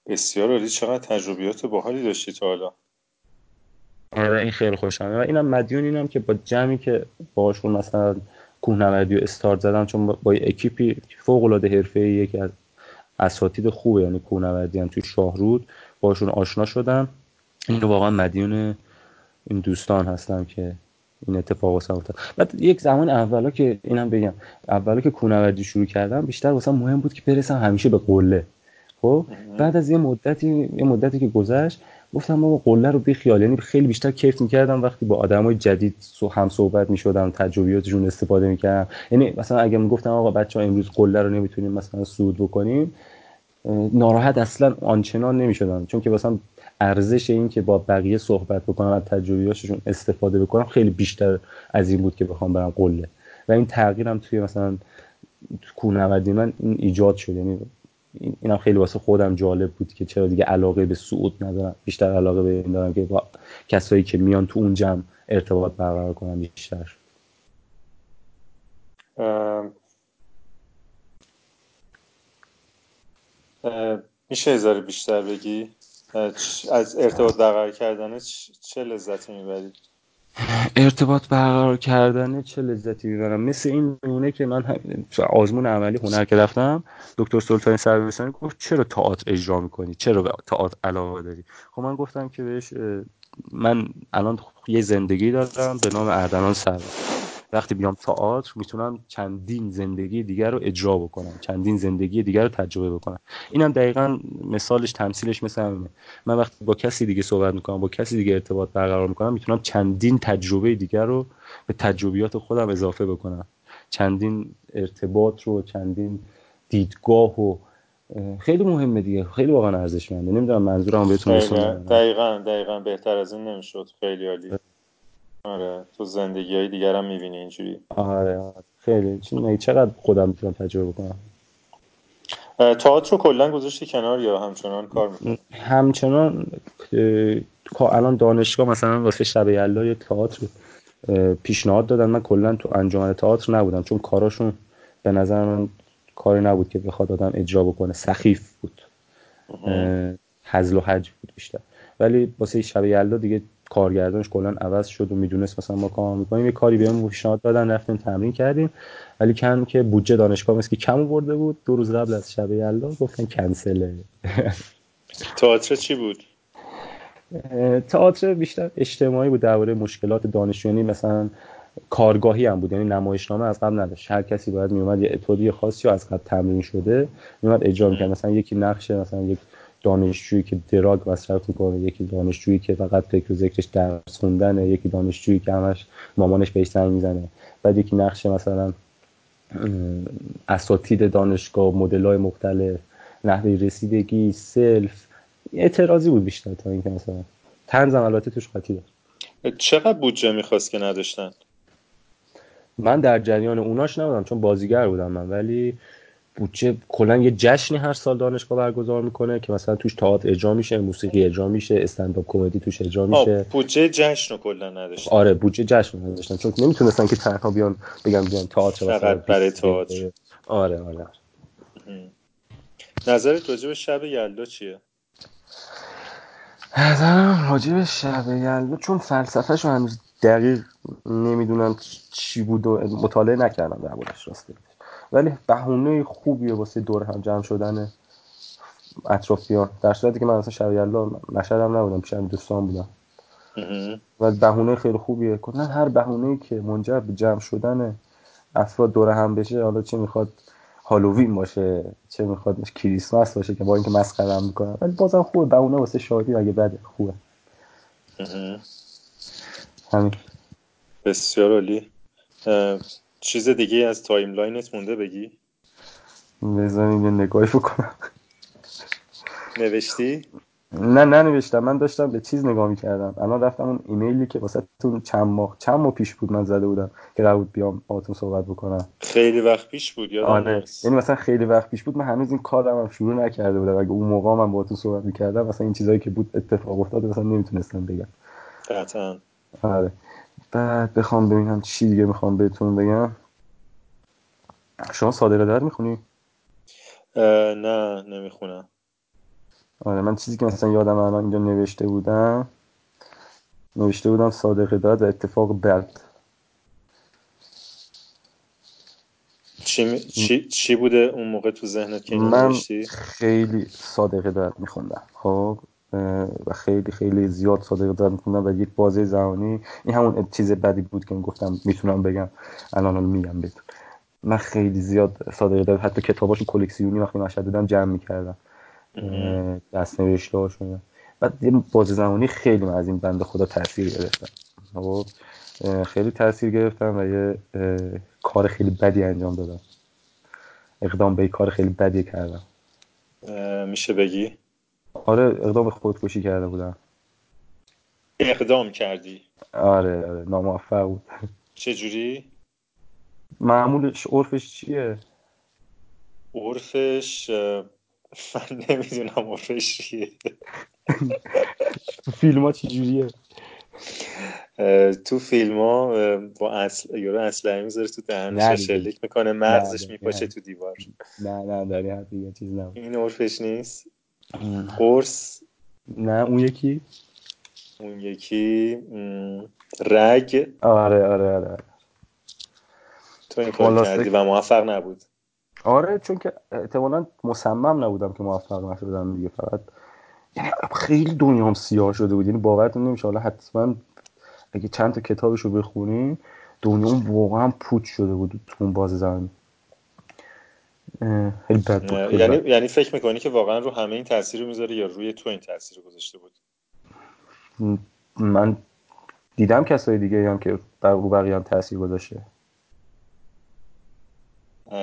بسیار عالی. چقدر تجربیات باحالی داشتی تا حالا. آره این خیلی خوشم و اینم مدیون اینم که با جمعی که باشون مثلا کوهنوردی و استارت زدم چون با اکیپی فوق العاده حرفه‌ای یکی از اساتید خوبه. یعنی کوهنوردی هم توی شاهرود باشون آشنا شدم. اینو واقعا مدیون این دوستان هستم که این اتفاق واسه افتاد. بعد یک زمان اولا که اینم بگم اولا که کوهنوردی شروع کردم بیشتر واسه مهم بود که برسم همیشه به قله. خب؟ بعد از یه مدتی یه مدتی که گذشت گفتم ما قله رو بی خیال یعنی خیلی بیشتر کیف می‌کردم وقتی با آدمای جدید هم صحبت می‌شدم تجربیاتشون استفاده می‌کردم. یعنی مثلا اگه می‌گفتم آقا بچه ها امروز قله رو نمی‌تونیم مثلا سود بکنیم ناراحت اصلا آنچنان نمی‌شدم. چون که مثلا ارزش این که با بقیه صحبت بکنم از تجربیاتشون استفاده بکنم خیلی بیشتر از این بود که بخوام برم قله. و این تغییرم توی مثلا کوهنوردی من این ایجاد شد. یعنی اینم خیلی واسه خودم جالب بود که چرا دیگه علاقه به صعود ندارم. بیشتر علاقه به این دارم که با کسایی که میان تو اون جمع ارتباط برقرار کنم بیشتر. میشه هزار بیشتر بگی؟ از ارتباط برقرار کردن چه لذتی می‌برید ارتباط برقرار کردن چه لذتی می‌برم؟ مثل این نمونه که من آزمون عملی هنر که رفتم دکتر سلطانی سرویسانی گفت چرا تئاتر اجرا می‌کنی؟ چرا به تئاتر علاقه داری؟ خب من گفتم که بهش من الان یه زندگی دارم به نام اردنان سرویس. وقتی بیام تئاتر می‌تونم چندین زندگی دیگر رو اجرا بکنم چندین زندگی دیگر رو تجربه بکنم. اینم دقیقا مثالش تمثیلش مثل همینه. من وقتی با کسی دیگه صحبت می‌کنم با کسی دیگه ارتباط برقرار می‌کنم می‌تونم چندین تجربه دیگر رو به تجربیات خودم اضافه بکنم. چندین ارتباط رو چندین دیدگاه و خیلی مهمه دیگه. خیلی واقعا ارزشمنده. نمی‌دونم منظورم بهتون دقیقاً دقیقاً دقیقاً بهتر از این نمی‌شد. خیلی عالی. آره تو زندگی های دیگر هم می‌بینی اینجوری. آره, آره. خیلی. چون چقدر خودم می‌تونم تجربه کنم؟ تئاتر رو کلا گذاشتی کنار یا همچنان کار می‌کنی؟ همچنان الان دانشگاه مثلا واسه شب یلدا یه تئاتر پیشنهاد دادن. من کلا تو انجمن تئاتر نبودم چون کاراشون به نظر من کاری نبود که بخواد آدم اجرا بکنه. سخیف بود. هزل و حج بود بیشتر. ولی واسه شب یلدا دیگه کارگردانش کلا عوض شد و می‌دونست مثلا ما کار می‌کنیم یه کاری بهمون پیشنهاد دادن رفتیم تمرین کردیم. ولی کم که بودجه دانشگاه مثل که کم برده بود دو روز قبل از شب یلدا گفتن کنسله تئاتر چی بود؟ تئاتر بیشتر اجتماعی بود درباره مشکلات دانشجویی یعنی مثلا کارگاهی هم بود یعنی نمایشنامه از قبل نداشت. هر کسی باید میومد یه اتودی خاصی از قبل تمرین شده میومد اجرا می‌کرد. مثلا یکی نقشه مثلا یک دانشجویی که دراگ مصرف می‌کنه یکی دانشجویی که فقط فکر و ذکرش درس خوندنه یکی دانشجویی که همش مامانش بهش زنگ می‌زنه. بعد یکی نقشه مثلا اساتید دانشگاه مدل های مختلف نحوه رسیدگی سلف اعتراضی بود بیشتر تا اینکه مثلا تنظم البته توش قاطی داشت. چقدر بودجه می‌خواست که نداشتن؟ من در جریان اوناش نبودم چون بازیگر بودم من. ولی بودجه کلا یه جشنی هر سال دانشگاه برگزار می‌کنه که مثلا توش تئاتر اجرا میشه موسیقی اجرا میشه استنداپ کمدی توش اجرا میشه. بودجه جشن رو کلا نداشتن آره بودجه جشن نداشتن. چون نمی‌تونستن که تنها بیان بگم بیان تئاتر فقط برای تئاتر. آره آره. نظرت راجع به شب یلدا چیه؟ نظرم راجع به شب یلدا چون فلسفهشو هنوز دقیق نمی‌دونم چی بود و مطالعه نکردم دربارش راسته. ولی بهونه خوبیه واسه دور هم جمع شدن اطرافیان. در صورتی که من اصلا شب یلدا مشهدم نبودم پیشم دوستان بودم. و بهونه خیلی خوبیه. کلا هر بهونه که منجر به جمع شدن افراد دور هم بشه حالا چه می‌خواد هالووین باشه چه می‌خواد کریسمس باشه که با اینکه مسخره هم می‌کنن ولی بازم خوبه. بهونه واسه شادی اگه بده خوبه. همین. بسیار عالی. چیز دیگه از timeline ت مونده بگی؟ بذاریم یه نگاهی بکنم. نوشتی؟ نه نه نوشتم من داشتم به چیز نگاه می‌کردم. الان رفتم اون ایمیلی که واسه تون چند ماه چند ماه پیش بود من زده بودم که قرار بود بیام باهاتون صحبت بکنم. خیلی وقت پیش بود یادم آره. یعنی مثلا خیلی وقت پیش بود. من هنوز این کارم هم شروع نکرده بودم. اگه اون موقع من باهاتون صحبت می‌کردم مثلا این چیزایی که بود اتفاق افتاد مثلا نمی‌تونستم بگم. قطعا. آره. بعد بخوام ببینم چی دیگه می‌خوام بهتون بگم شما صادقه در می‌خونی؟ نه نمی‌خونم آره من چیزی که مثلا یادم الان اینجا نوشته بودم نوشته بودم صادقه داد و اتفاق برد چی, چی, چی بوده اون موقع تو ذهنت که من نوشتی؟ خیلی صادقه داد میخوندم خب و خیلی خیلی زیاد داد میخوندم و یک بازه زمانی این همون چیز بدی بود که گفتم می‌تونم بگم الان میگم بهتون من خیلی زیاد صادقه داد حتی کتاباشو کلکسیونی وقتی مشهد بودم جمع می‌کردم. دست نوشته هاشون بعد یه بازه زمانی خیلی من از این بنده خدا تاثیر گرفتم. خب خیلی تاثیر گرفتم و یه کار خیلی بدی انجام دادم. اقدام به کار خیلی بدی کردم. میشه بگی؟ آره اقدام خودکشی کرده بودم اقدام کردی؟ آره آره ناموفق بود چه جوری؟ معمولش عرفش چیه؟ عرفش من نمی‌دونم عرفش چیه فیلم ها چی جوریه؟ تو فیلم ها با اصل یورو اسلحه می‌ذاره تو دهنش شلیک می‌کنه مغزش میپاشه تو دیوار نه نه داری حرفی یه چیز نه این عرفش نیست قرص. نه اون یکی؟ اون یکی رگ. آره آره آره تو این کار کردی و موفق نبود. آره چون که احتمالا مصمم نبودم که موفق نشدم دیگه فقط یعنی خیلی دنیام سیاه شده بود. یعنی باورتون نمیشه حالا حتما اگه چند تا کتابش رو بخونیم دنیا واقعا پوچ شده بود تو اون باز زمین. خیلی بد بود یعنی یعنی فکر می‌کنی که واقعا رو همه این تاثیر رو می‌ذاره یا روی تو این تاثیر رو گذاشته بود؟ من دیدم کسای دیگه هم که رو بقیه هم تاثیر گذاشته.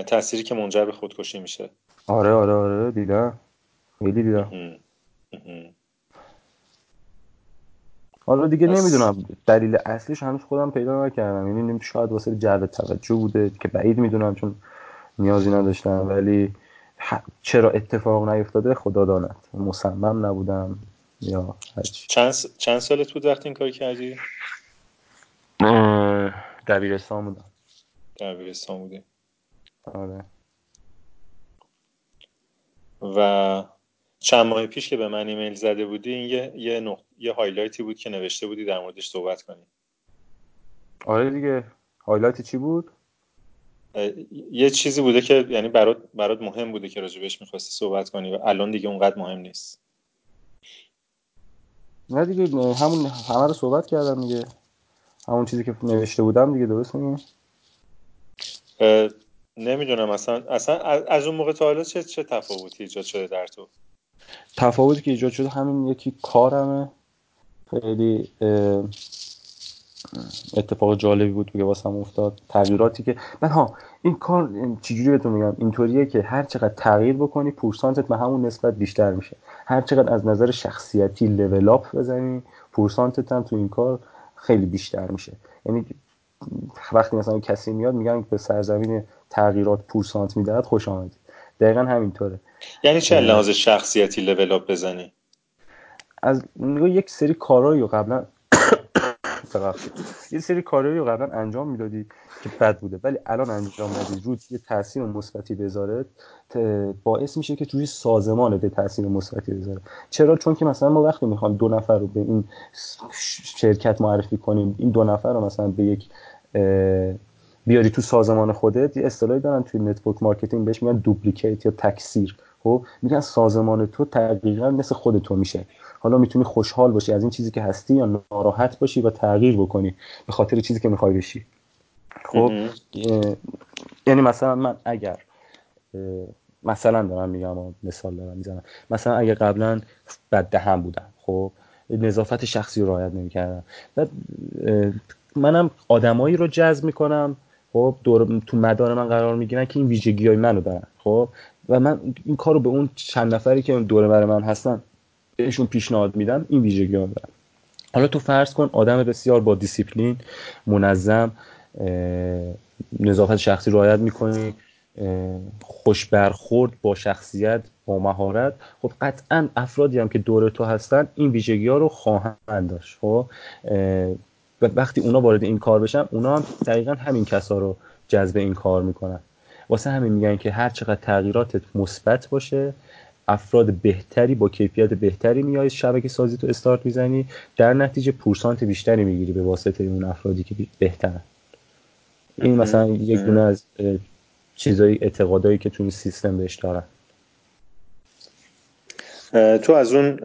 تأثیری که منجر به خودکشی میشه. آره آره آره دیدم. خیلی دیدم. حالا دیگه پس... نمی‌دونم دلیل اصلیش هنوز خودم پیدا نکردم. یعنی شاید واسه جلب توجه بوده که بعید می‌دونم چون نیازی نداشتم ولی چرا اتفاق نیفتاده خدا داند. مصمم نبودم یا هرچی چند, چند سالت بود وقتی این کار کردی؟ دبیرستان بودم. دبیرستان بودی. آره. و چند ماه پیش که به من ایمیل زده بودی این یه یه, نق... یه highlight ی بود که نوشته بودی در موردش صحبت کنی. آره دیگه. هایلایت چی بود؟ یه چیزی بوده که یعنی برات برات مهم بوده که راجبش می‌خواستی صحبت کنی و الان دیگه اونقدر مهم نیست. نه دیگه همون همه رو صحبت کردم دیگه. همون چیزی که نوشته بودم دیگه درست میگم نمی‌دونم اصلا اصلا از اون موقع تا حالا چه چه تفاوتی ایجاد شده در تو؟ تفاوتی که ایجاد شده همین یکی کارمه. خیلی اتفاق جالبی بود که واسم افتاد. تغییراتی که من ها این کار چجوری بهتون میگم؟ اینطوریه که هر چقدر تغییر بکنی پورسانتت به همون نسبت بیشتر میشه. هر چقدر از نظر شخصیتی لول اپ بزنی پورسانتت هم تو این کار خیلی بیشتر میشه. یعنی وقتی مثلا کسی میاد میگن به سرزمین تغییرات پورسانت می‌دهد خوش آمدید. دقیقا همینطوره. یعنی چه لحاظ شخصیتی level up بزنی؟ از یک سری کارهایی رو قبلا یه سری کارهایی رو قبلا انجام می‌دادی که بد بوده ولی الان انجام ندی روت یه تاثیر مثبتی بذاره باعث میشه که توی سازمان یه تاثیر مثبتی بذاره. چرا؟ چون که مثلا ما وقتی می‌خوام دو نفر رو به این شرکت معرفی کنیم این دو نفر رو مثلا به یک بیاری تو سازمان خودت یه اصطلاحی دارن توی network marketing بهش میگن duplicate یا تکثیر. خب؟ میگن سازمان تو تقریبا مثل خود تو میشه حالا می‌تونی خوشحال باشی از این چیزی که هستی یا ناراحت باشی و تغییر بکنی به خاطر چیزی که می‌خوای بشی. خب یعنی مثلا من اگر مثلا دارم میگم مثال دارم می‌زنم. مثلا اگر قبلا بد دهم بودم خب نظافت شخصی رو رعایت نمی‌کردم. بعد منم آدمایی رو جذب می‌کنم خب دور تو مدار من قرار می‌گیرن که این ویژگی های منو دارن خب. و من این کار رو به اون چند نفری که دور بر من هستن بهشون پیشنهاد میدم این ویژگی ها دارن حالا تو فرض کن آدم بسیار با دیسیپلین منظم نظافت شخصی رعایت می‌کنی خوش برخورد با شخصیت با مهارت. خب قطعا افرادی هم که دور تو هستن این ویژگی ها رو خواهند داشت. خب وقتی اونا وارد این کار بشن اونا هم دقیقا همین کسا رو جذب این کار می‌کنن. واسه همین میگن که هر چقدر تغییراتت مثبت باشه افراد بهتری با کیفیت بهتری میای شبکه سازی تو استارت می‌زنی در نتیجه پورسانت بیشتری می‌گیری به واسطه اون افرادی که بهترن. این مثلا یک دونه از چیزایی اعتقادایی که تو سیستم بهش دارن. تو از اون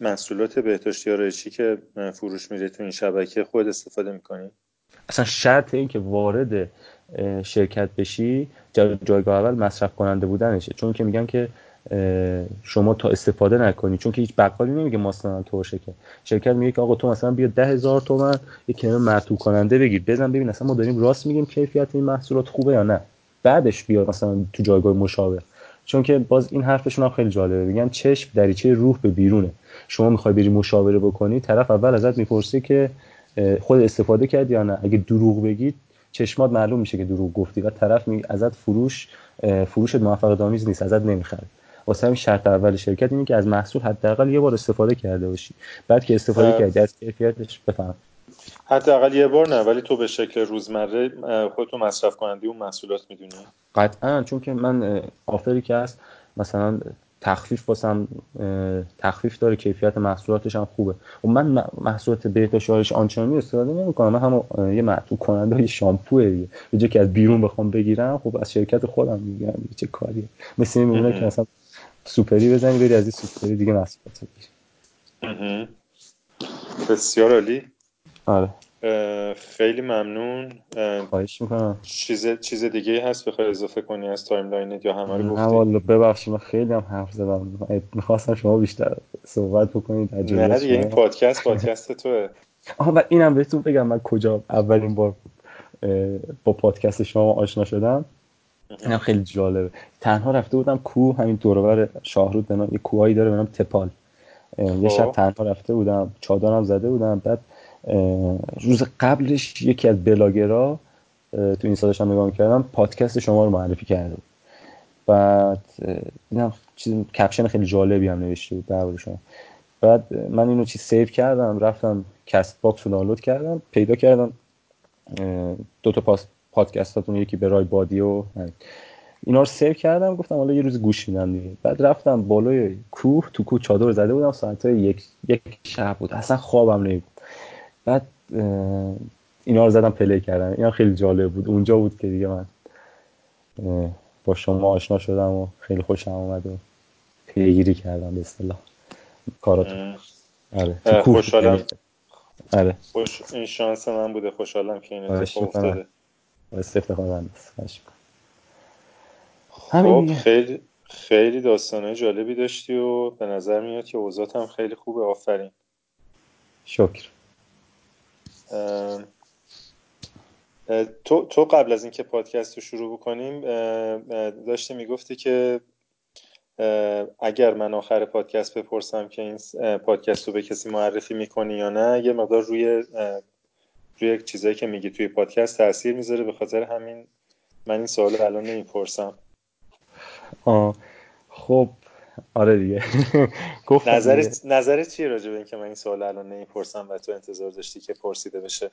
محصولات بهداشتی آرایشی که فروش میره تو این شبکه خود استفاده می‌کنی؟ اصلا شرط این که وارد شرکت بشی جایگاه اول مصرف کننده بودنشه. چون که میگن که شما تا استفاده نکنی. چون که هیچ بقالی نمیگه ماستان تو که. شرکت میگه که آقا تو مثلا بیا ده هزار تومن یک کلمه مرتوب کننده بگیر. بزن ببین اصلا ما داریم راست میگیم کیفیت این محصولات خوبه یا نه. بعدش بیا مثلا تو جایگاه مشابه چون که باز این حرفشون هم خیلی جالبه. میگن چشم دریچه روح به بیرونه. شما می‌خوای بری مشاوره بکنی طرف اول ازت می‌پرسه که خود استفاده کردی یا نه. اگه دروغ بگید چشمات معلوم میشه که دروغ گفتی. و طرف ازت فروش فروشت موفقیت آمیز نیست. ازت نمی‌خره. واسه همین شرط اول شرکت اینه که از محصول حداقل یه بار استفاده کرده باشی. بعد که استفاده کردی از کیفیتش بفهم. حداقل یه بار نه ولی تو به شکل روزمره خودتو مصرف کنندی اون محصولات می‌دونی. قطعا چون که من آفری که هست مثلا تخفیف واسم تخفیف داره کیفیت محصولاتش هم خوبه. و من محصولات بهداشت آرایش آنچنانی استفاده نمی‌کنم من هم یه معطوف کننده شامپوه دیگه. به که از بیرون بخوام بگیرم خب از شرکت خودم میگم چه کاریه. مثل میمونه که مثلا سوپری بزنی بری از این سوپری دیگه محصولات بگیری. بسیار عالی. آره. خیلی ممنون. خواهش می‌کنم. چیز چیز دیگه هست بخوای اضافه کنی از timeline ت یا همه رو گفتی؟ نه والا ببخشید من خیلی هم حرف زدم. می‌خواستم شما بیشتر صحبت بکنید نه دیگه این پادکست پادکست توه. آها و اینم بهتون بگم من کجا اولین بار با پادکست شما آشنا شدم. اینم خیلی جالبه. تنها رفته بودم کوه همین دورور شاهرود به یه کوهایی داره به نام تپال. یه شب خب. تنها رفته بودم چادرم زده بودم بعد روز قبلش یکی از بلاگرها تو این هم نگاه می‌کردم پادکست شما رو معرفی کرده بود. بعد اینم چیز caption خیلی جالبی هم نوشته بود در شما. بعد من اینو چی save کردم رفتم Castbox رو دانلود کردم پیدا کردم دو تا پادکستاتون یکی به رای بادی و اینا رو save کردم گفتم حالا یه روز گوش میدم دیگه. بعد رفتم بالای کوه تو کوه چادر زده بودم ساعت یک یک شب بود. اصلا خوابم نمیاد بعد اینا رو زدم پلی کردم. اینا خیلی جالب بود. اونجا بود که دیگه من با شما آشنا شدم و خیلی خوشم آمد و پیگیری کردم به اصطلاح. کاراتون. آره خوشحالم. آره. خوش این شانس من بوده. خوشحالم که این اتفاق افتاده. استفاده خب خیلی خیلی داستانه جالبی داشتی و به نظر میاد که اوضاعت هم خیلی خوبه. آفرین. شکر. تو, تو قبل از اینکه پادکست رو شروع بکنیم داشتی می‌گفتی که اگر من آخر پادکست بپرسم که این پادکست رو به کسی معرفی می‌کنی یا نه یه مقدار روی روی چیزایی که میگی توی پادکست تاثیر می‌ذاره به خاطر همین من این سوال الان نمی‌پرسم. خب. آره دیگه. گفت نظرت نظرت چیه راجع به اینکه من این سوال الان نمی‌پرسم و تو انتظار داشتی که پرسیده بشه؟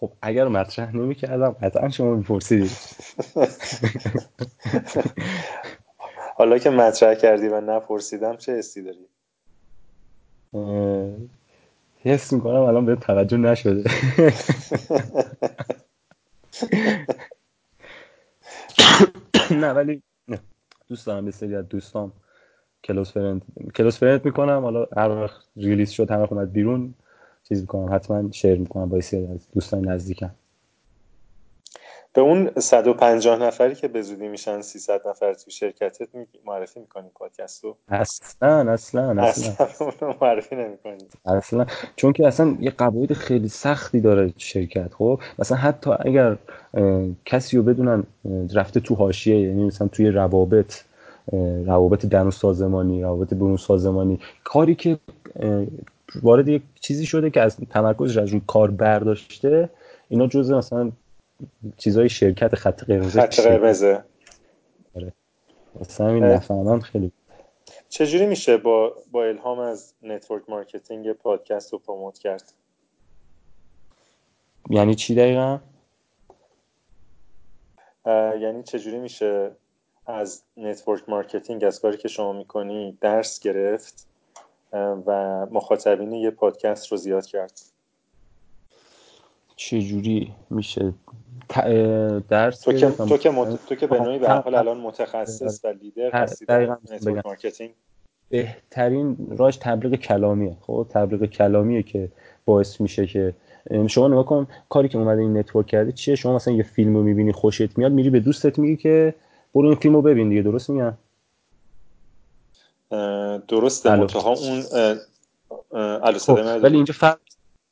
خب اگر مطرح نمی‌کردم قطعا شما میپرسیدید حالا که مطرح کردی و نپرسیدم چه حسی داری؟ حس می‌کنم الان به توجه نشده. نه ولی دوست دارم به از دوستام close friend close friend می‌کنم. حالا هر وقت release شد همه اومد بیرون چیز می‌کنم حتما share می‌کنم با از دوستان نزدیکم. به اون 150 نفری که به زودی میشن 300 نفر تو شرکتت معرفی می‌کنی پادکست رو؟ اصلا اصلا اصلا, اصلا معرفی نمی‌کنی. اصلا. چون که اصلا یه قواعد خیلی سختی داره شرکت خب؟ مثلا حتی اگر کسی رو بدونن رفته تو حاشیه یعنی مثلا توی روابط روابط درون سازمانی روابط برون سازمانی کاری که وارد یک چیزی شده که از تمرکزش از روی کار برداشته اینا جزء مثلا چیزای شرکت خط قرمز خط قرمزه. آره. این نفهمم خیلی. چجوری میشه با با الهام از network marketing پادکست رو promote کرد؟ یعنی چی دقیقا؟ یعنی چجوری میشه از network marketing از کاری که شما می‌کنی درس گرفت و مخاطبین یه پادکست رو زیاد کرد؟ چجوری میشه؟ درس تو که تو که, مت... تو که به نوعی به حال الان متخصص و لیدر هستی در marketing. بهترین راش تبلیغ کلامیه. خب تبلیغ کلامیه که باعث میشه که شما نگاه کن کاری که اومده این نتورک کرده چیه؟ شما مثلا یه فیلم رو می‌بینی خوشت میاد میری به دوستت میگی که برو این فیلم رو ببین دیگه. درست میگم؟ درسته. منتها اون خب. ولی اینجا فرق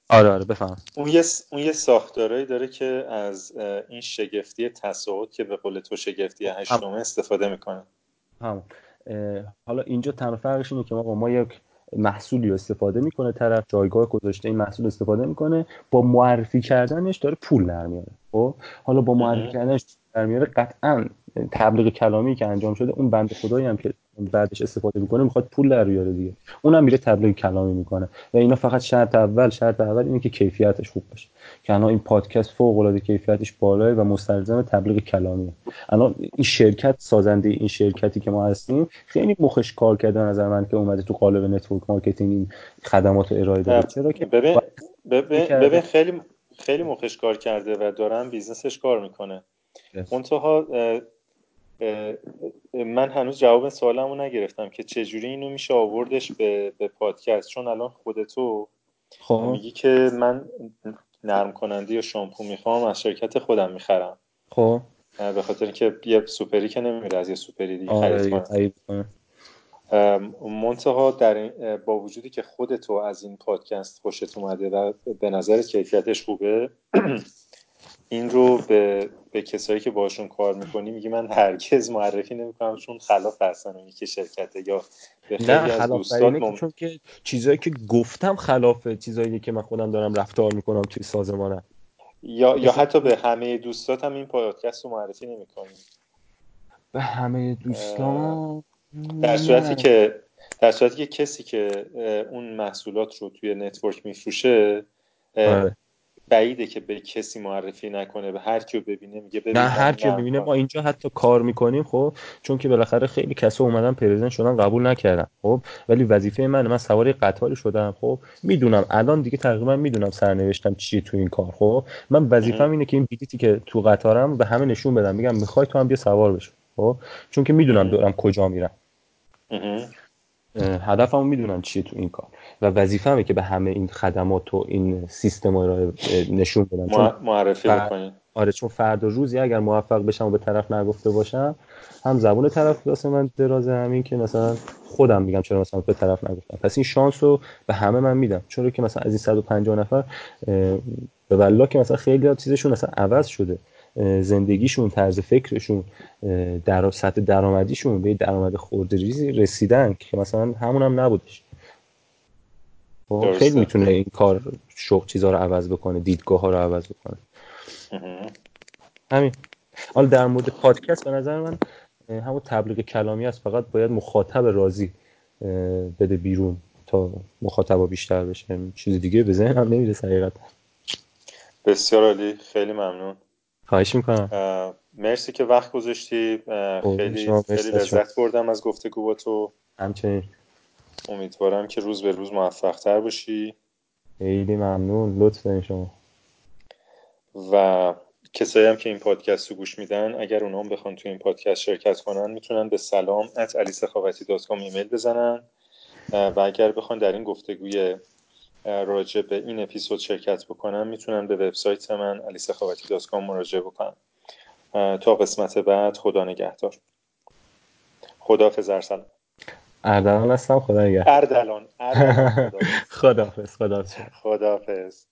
آره آره بفهم اون یه اون یه ساختارایی داره که از این شگفتی تصاعد که به قول تو شگفتی هشتمه استفاده می‌کنه. همون. حالا اینجا تنها فرقش اینه که ما ما یک محصولی رو استفاده می‌کنه طرف جایگاه گذاشته این محصول استفاده می‌کنه با معرفی کردنش داره پول در میاره. خب؟ حالا با معرفی کردنش در میاره قطعا تبلیغ کلامی که انجام شده اون بند خدایی هم که بعدش استفاده می‌کنه می‌خواد پول در بیاره دیگه. اونم میره تبلیغ کلامی می‌کنه. و اینا فقط شرط اول شرط اول اینه که کیفیتش خوب باشه. که الان این پادکست فوق العاده کیفیتش بالاه و مستلزم تبلیغ کلامی. الان این شرکت سازنده این شرکتی که ما هستیم خیلی مخش کار کرده نظر من که اومده تو قالب network marketing این خدمات رو ارائه داده. چرا که ببین ببین خیلی خیلی مخش کار کرده و دارن business ش کار می‌کنه. منتها من هنوز جواب سوالمو نگرفتم که چجوری اینو میشه آوردش به, به پادکست؟ چون الان خودتو خب. میگی که من نرم کننده یا شامپو می‌خوام از شرکت خودم می‌خرم. خب. به خاطر که یه سوپری که نمیره از یه سوپری دیگه آره خرید کنم منتها در با وجودی که خودتو از این پادکست خوشت اومده و به نظر کیفیتش خوبه این رو به, به کسایی که باشون کار می‌کنی میگی من هرگز معرفی نمی‌کنم چون خلاف هستن اونی که شرکته یا به خیلی نه از دوستات مم... چون که چیزایی که گفتم خلاف چیزایی که من خودم دارم رفتار می‌کنم توی سازمانم. یا یا حتی به همه دوستات هم این پادکست رو معرفی نمی‌کنی. به همه دوستان؟ در صورتی که در صورتی که کسی که اون محصولات رو توی network میفروشه. بعیده که به کسی معرفی نکنه به هر کیو ببینه میگه ببین نه هر کیو ببینه ما اینجا حتی کار می‌کنیم خب؟ چون که بالاخره خیلی کسا اومدن present شدن قبول نکردن خب؟ ولی وظیفه من من سوار قطاری شدم خب؟ می‌دونم. الان دیگه تقریبا می‌دونم سرنوشتم چیه تو این کار خب؟ من وظیفم اینه که این بلیتی که تو قطارم به همه نشون بدم. میگم می‌خوای تو هم بیا سوار بشو خب؟ چون که می‌دونم دارم کجا میرم. هدفمو می‌دونم چیه تو این کار. و وظیفه‌مه که به همه این خدمات و این سیستم رو نشون بدم چون معرفی بکنید آره چون فردا روزی اگر موفق بشم و به طرف نگفته باشم هم زبون طرف واسه من درازه همین که مثلا خودم میگم چرا مثلا به طرف نگفتم. پس این شانس رو به همه من میدم. چون که مثلا از این 150 نفر به والله که مثلا خیلی چیزشون مثلا عوض شده. زندگیشون طرز فکرشون در سطح درآمدیشون به درآمد خورده ریزی رسیدن که مثلا همون هم نبودش. خب، خیلی می‌تونه این کار شوق چیزها رو عوض بکنه دیدگاه ها رو عوض بکنه. همین. حالا در مورد پادکست به نظر من همون تبلیغ کلامی است. فقط باید مخاطب راضی بده بیرون تا مخاطبا بیشتر بشه. چیز دیگه به ذهنم نمی‌رسه حقیقت بسیار عالی. خیلی ممنون. خواهش می‌کنم. مرسی که وقت گذاشتی. خیلی خیلی لذت بردم از گفتگو با تو. همچنین. امیدوارم که روز به روز موفق تر باشی خیلی ممنون. لطف دارین شما. و کسایی هم که این پادکست رو گوش میدن اگر اونها هم بخوان تو این پادکست شرکت کنن می‌تونن به سلام at ایمیل بزنن. و اگر بخوان در این گفتگوی راجع به این اپیزود شرکت بکنن می‌تونن به وبسایت من علیسخاوتی مراجعه بکنن. تا قسمت بعد خدا نگهدار. خداحافظ ارسلان. اردلان هستم خدا نگهدار اردلان خداحافظ خداحافظ. خداحافظ.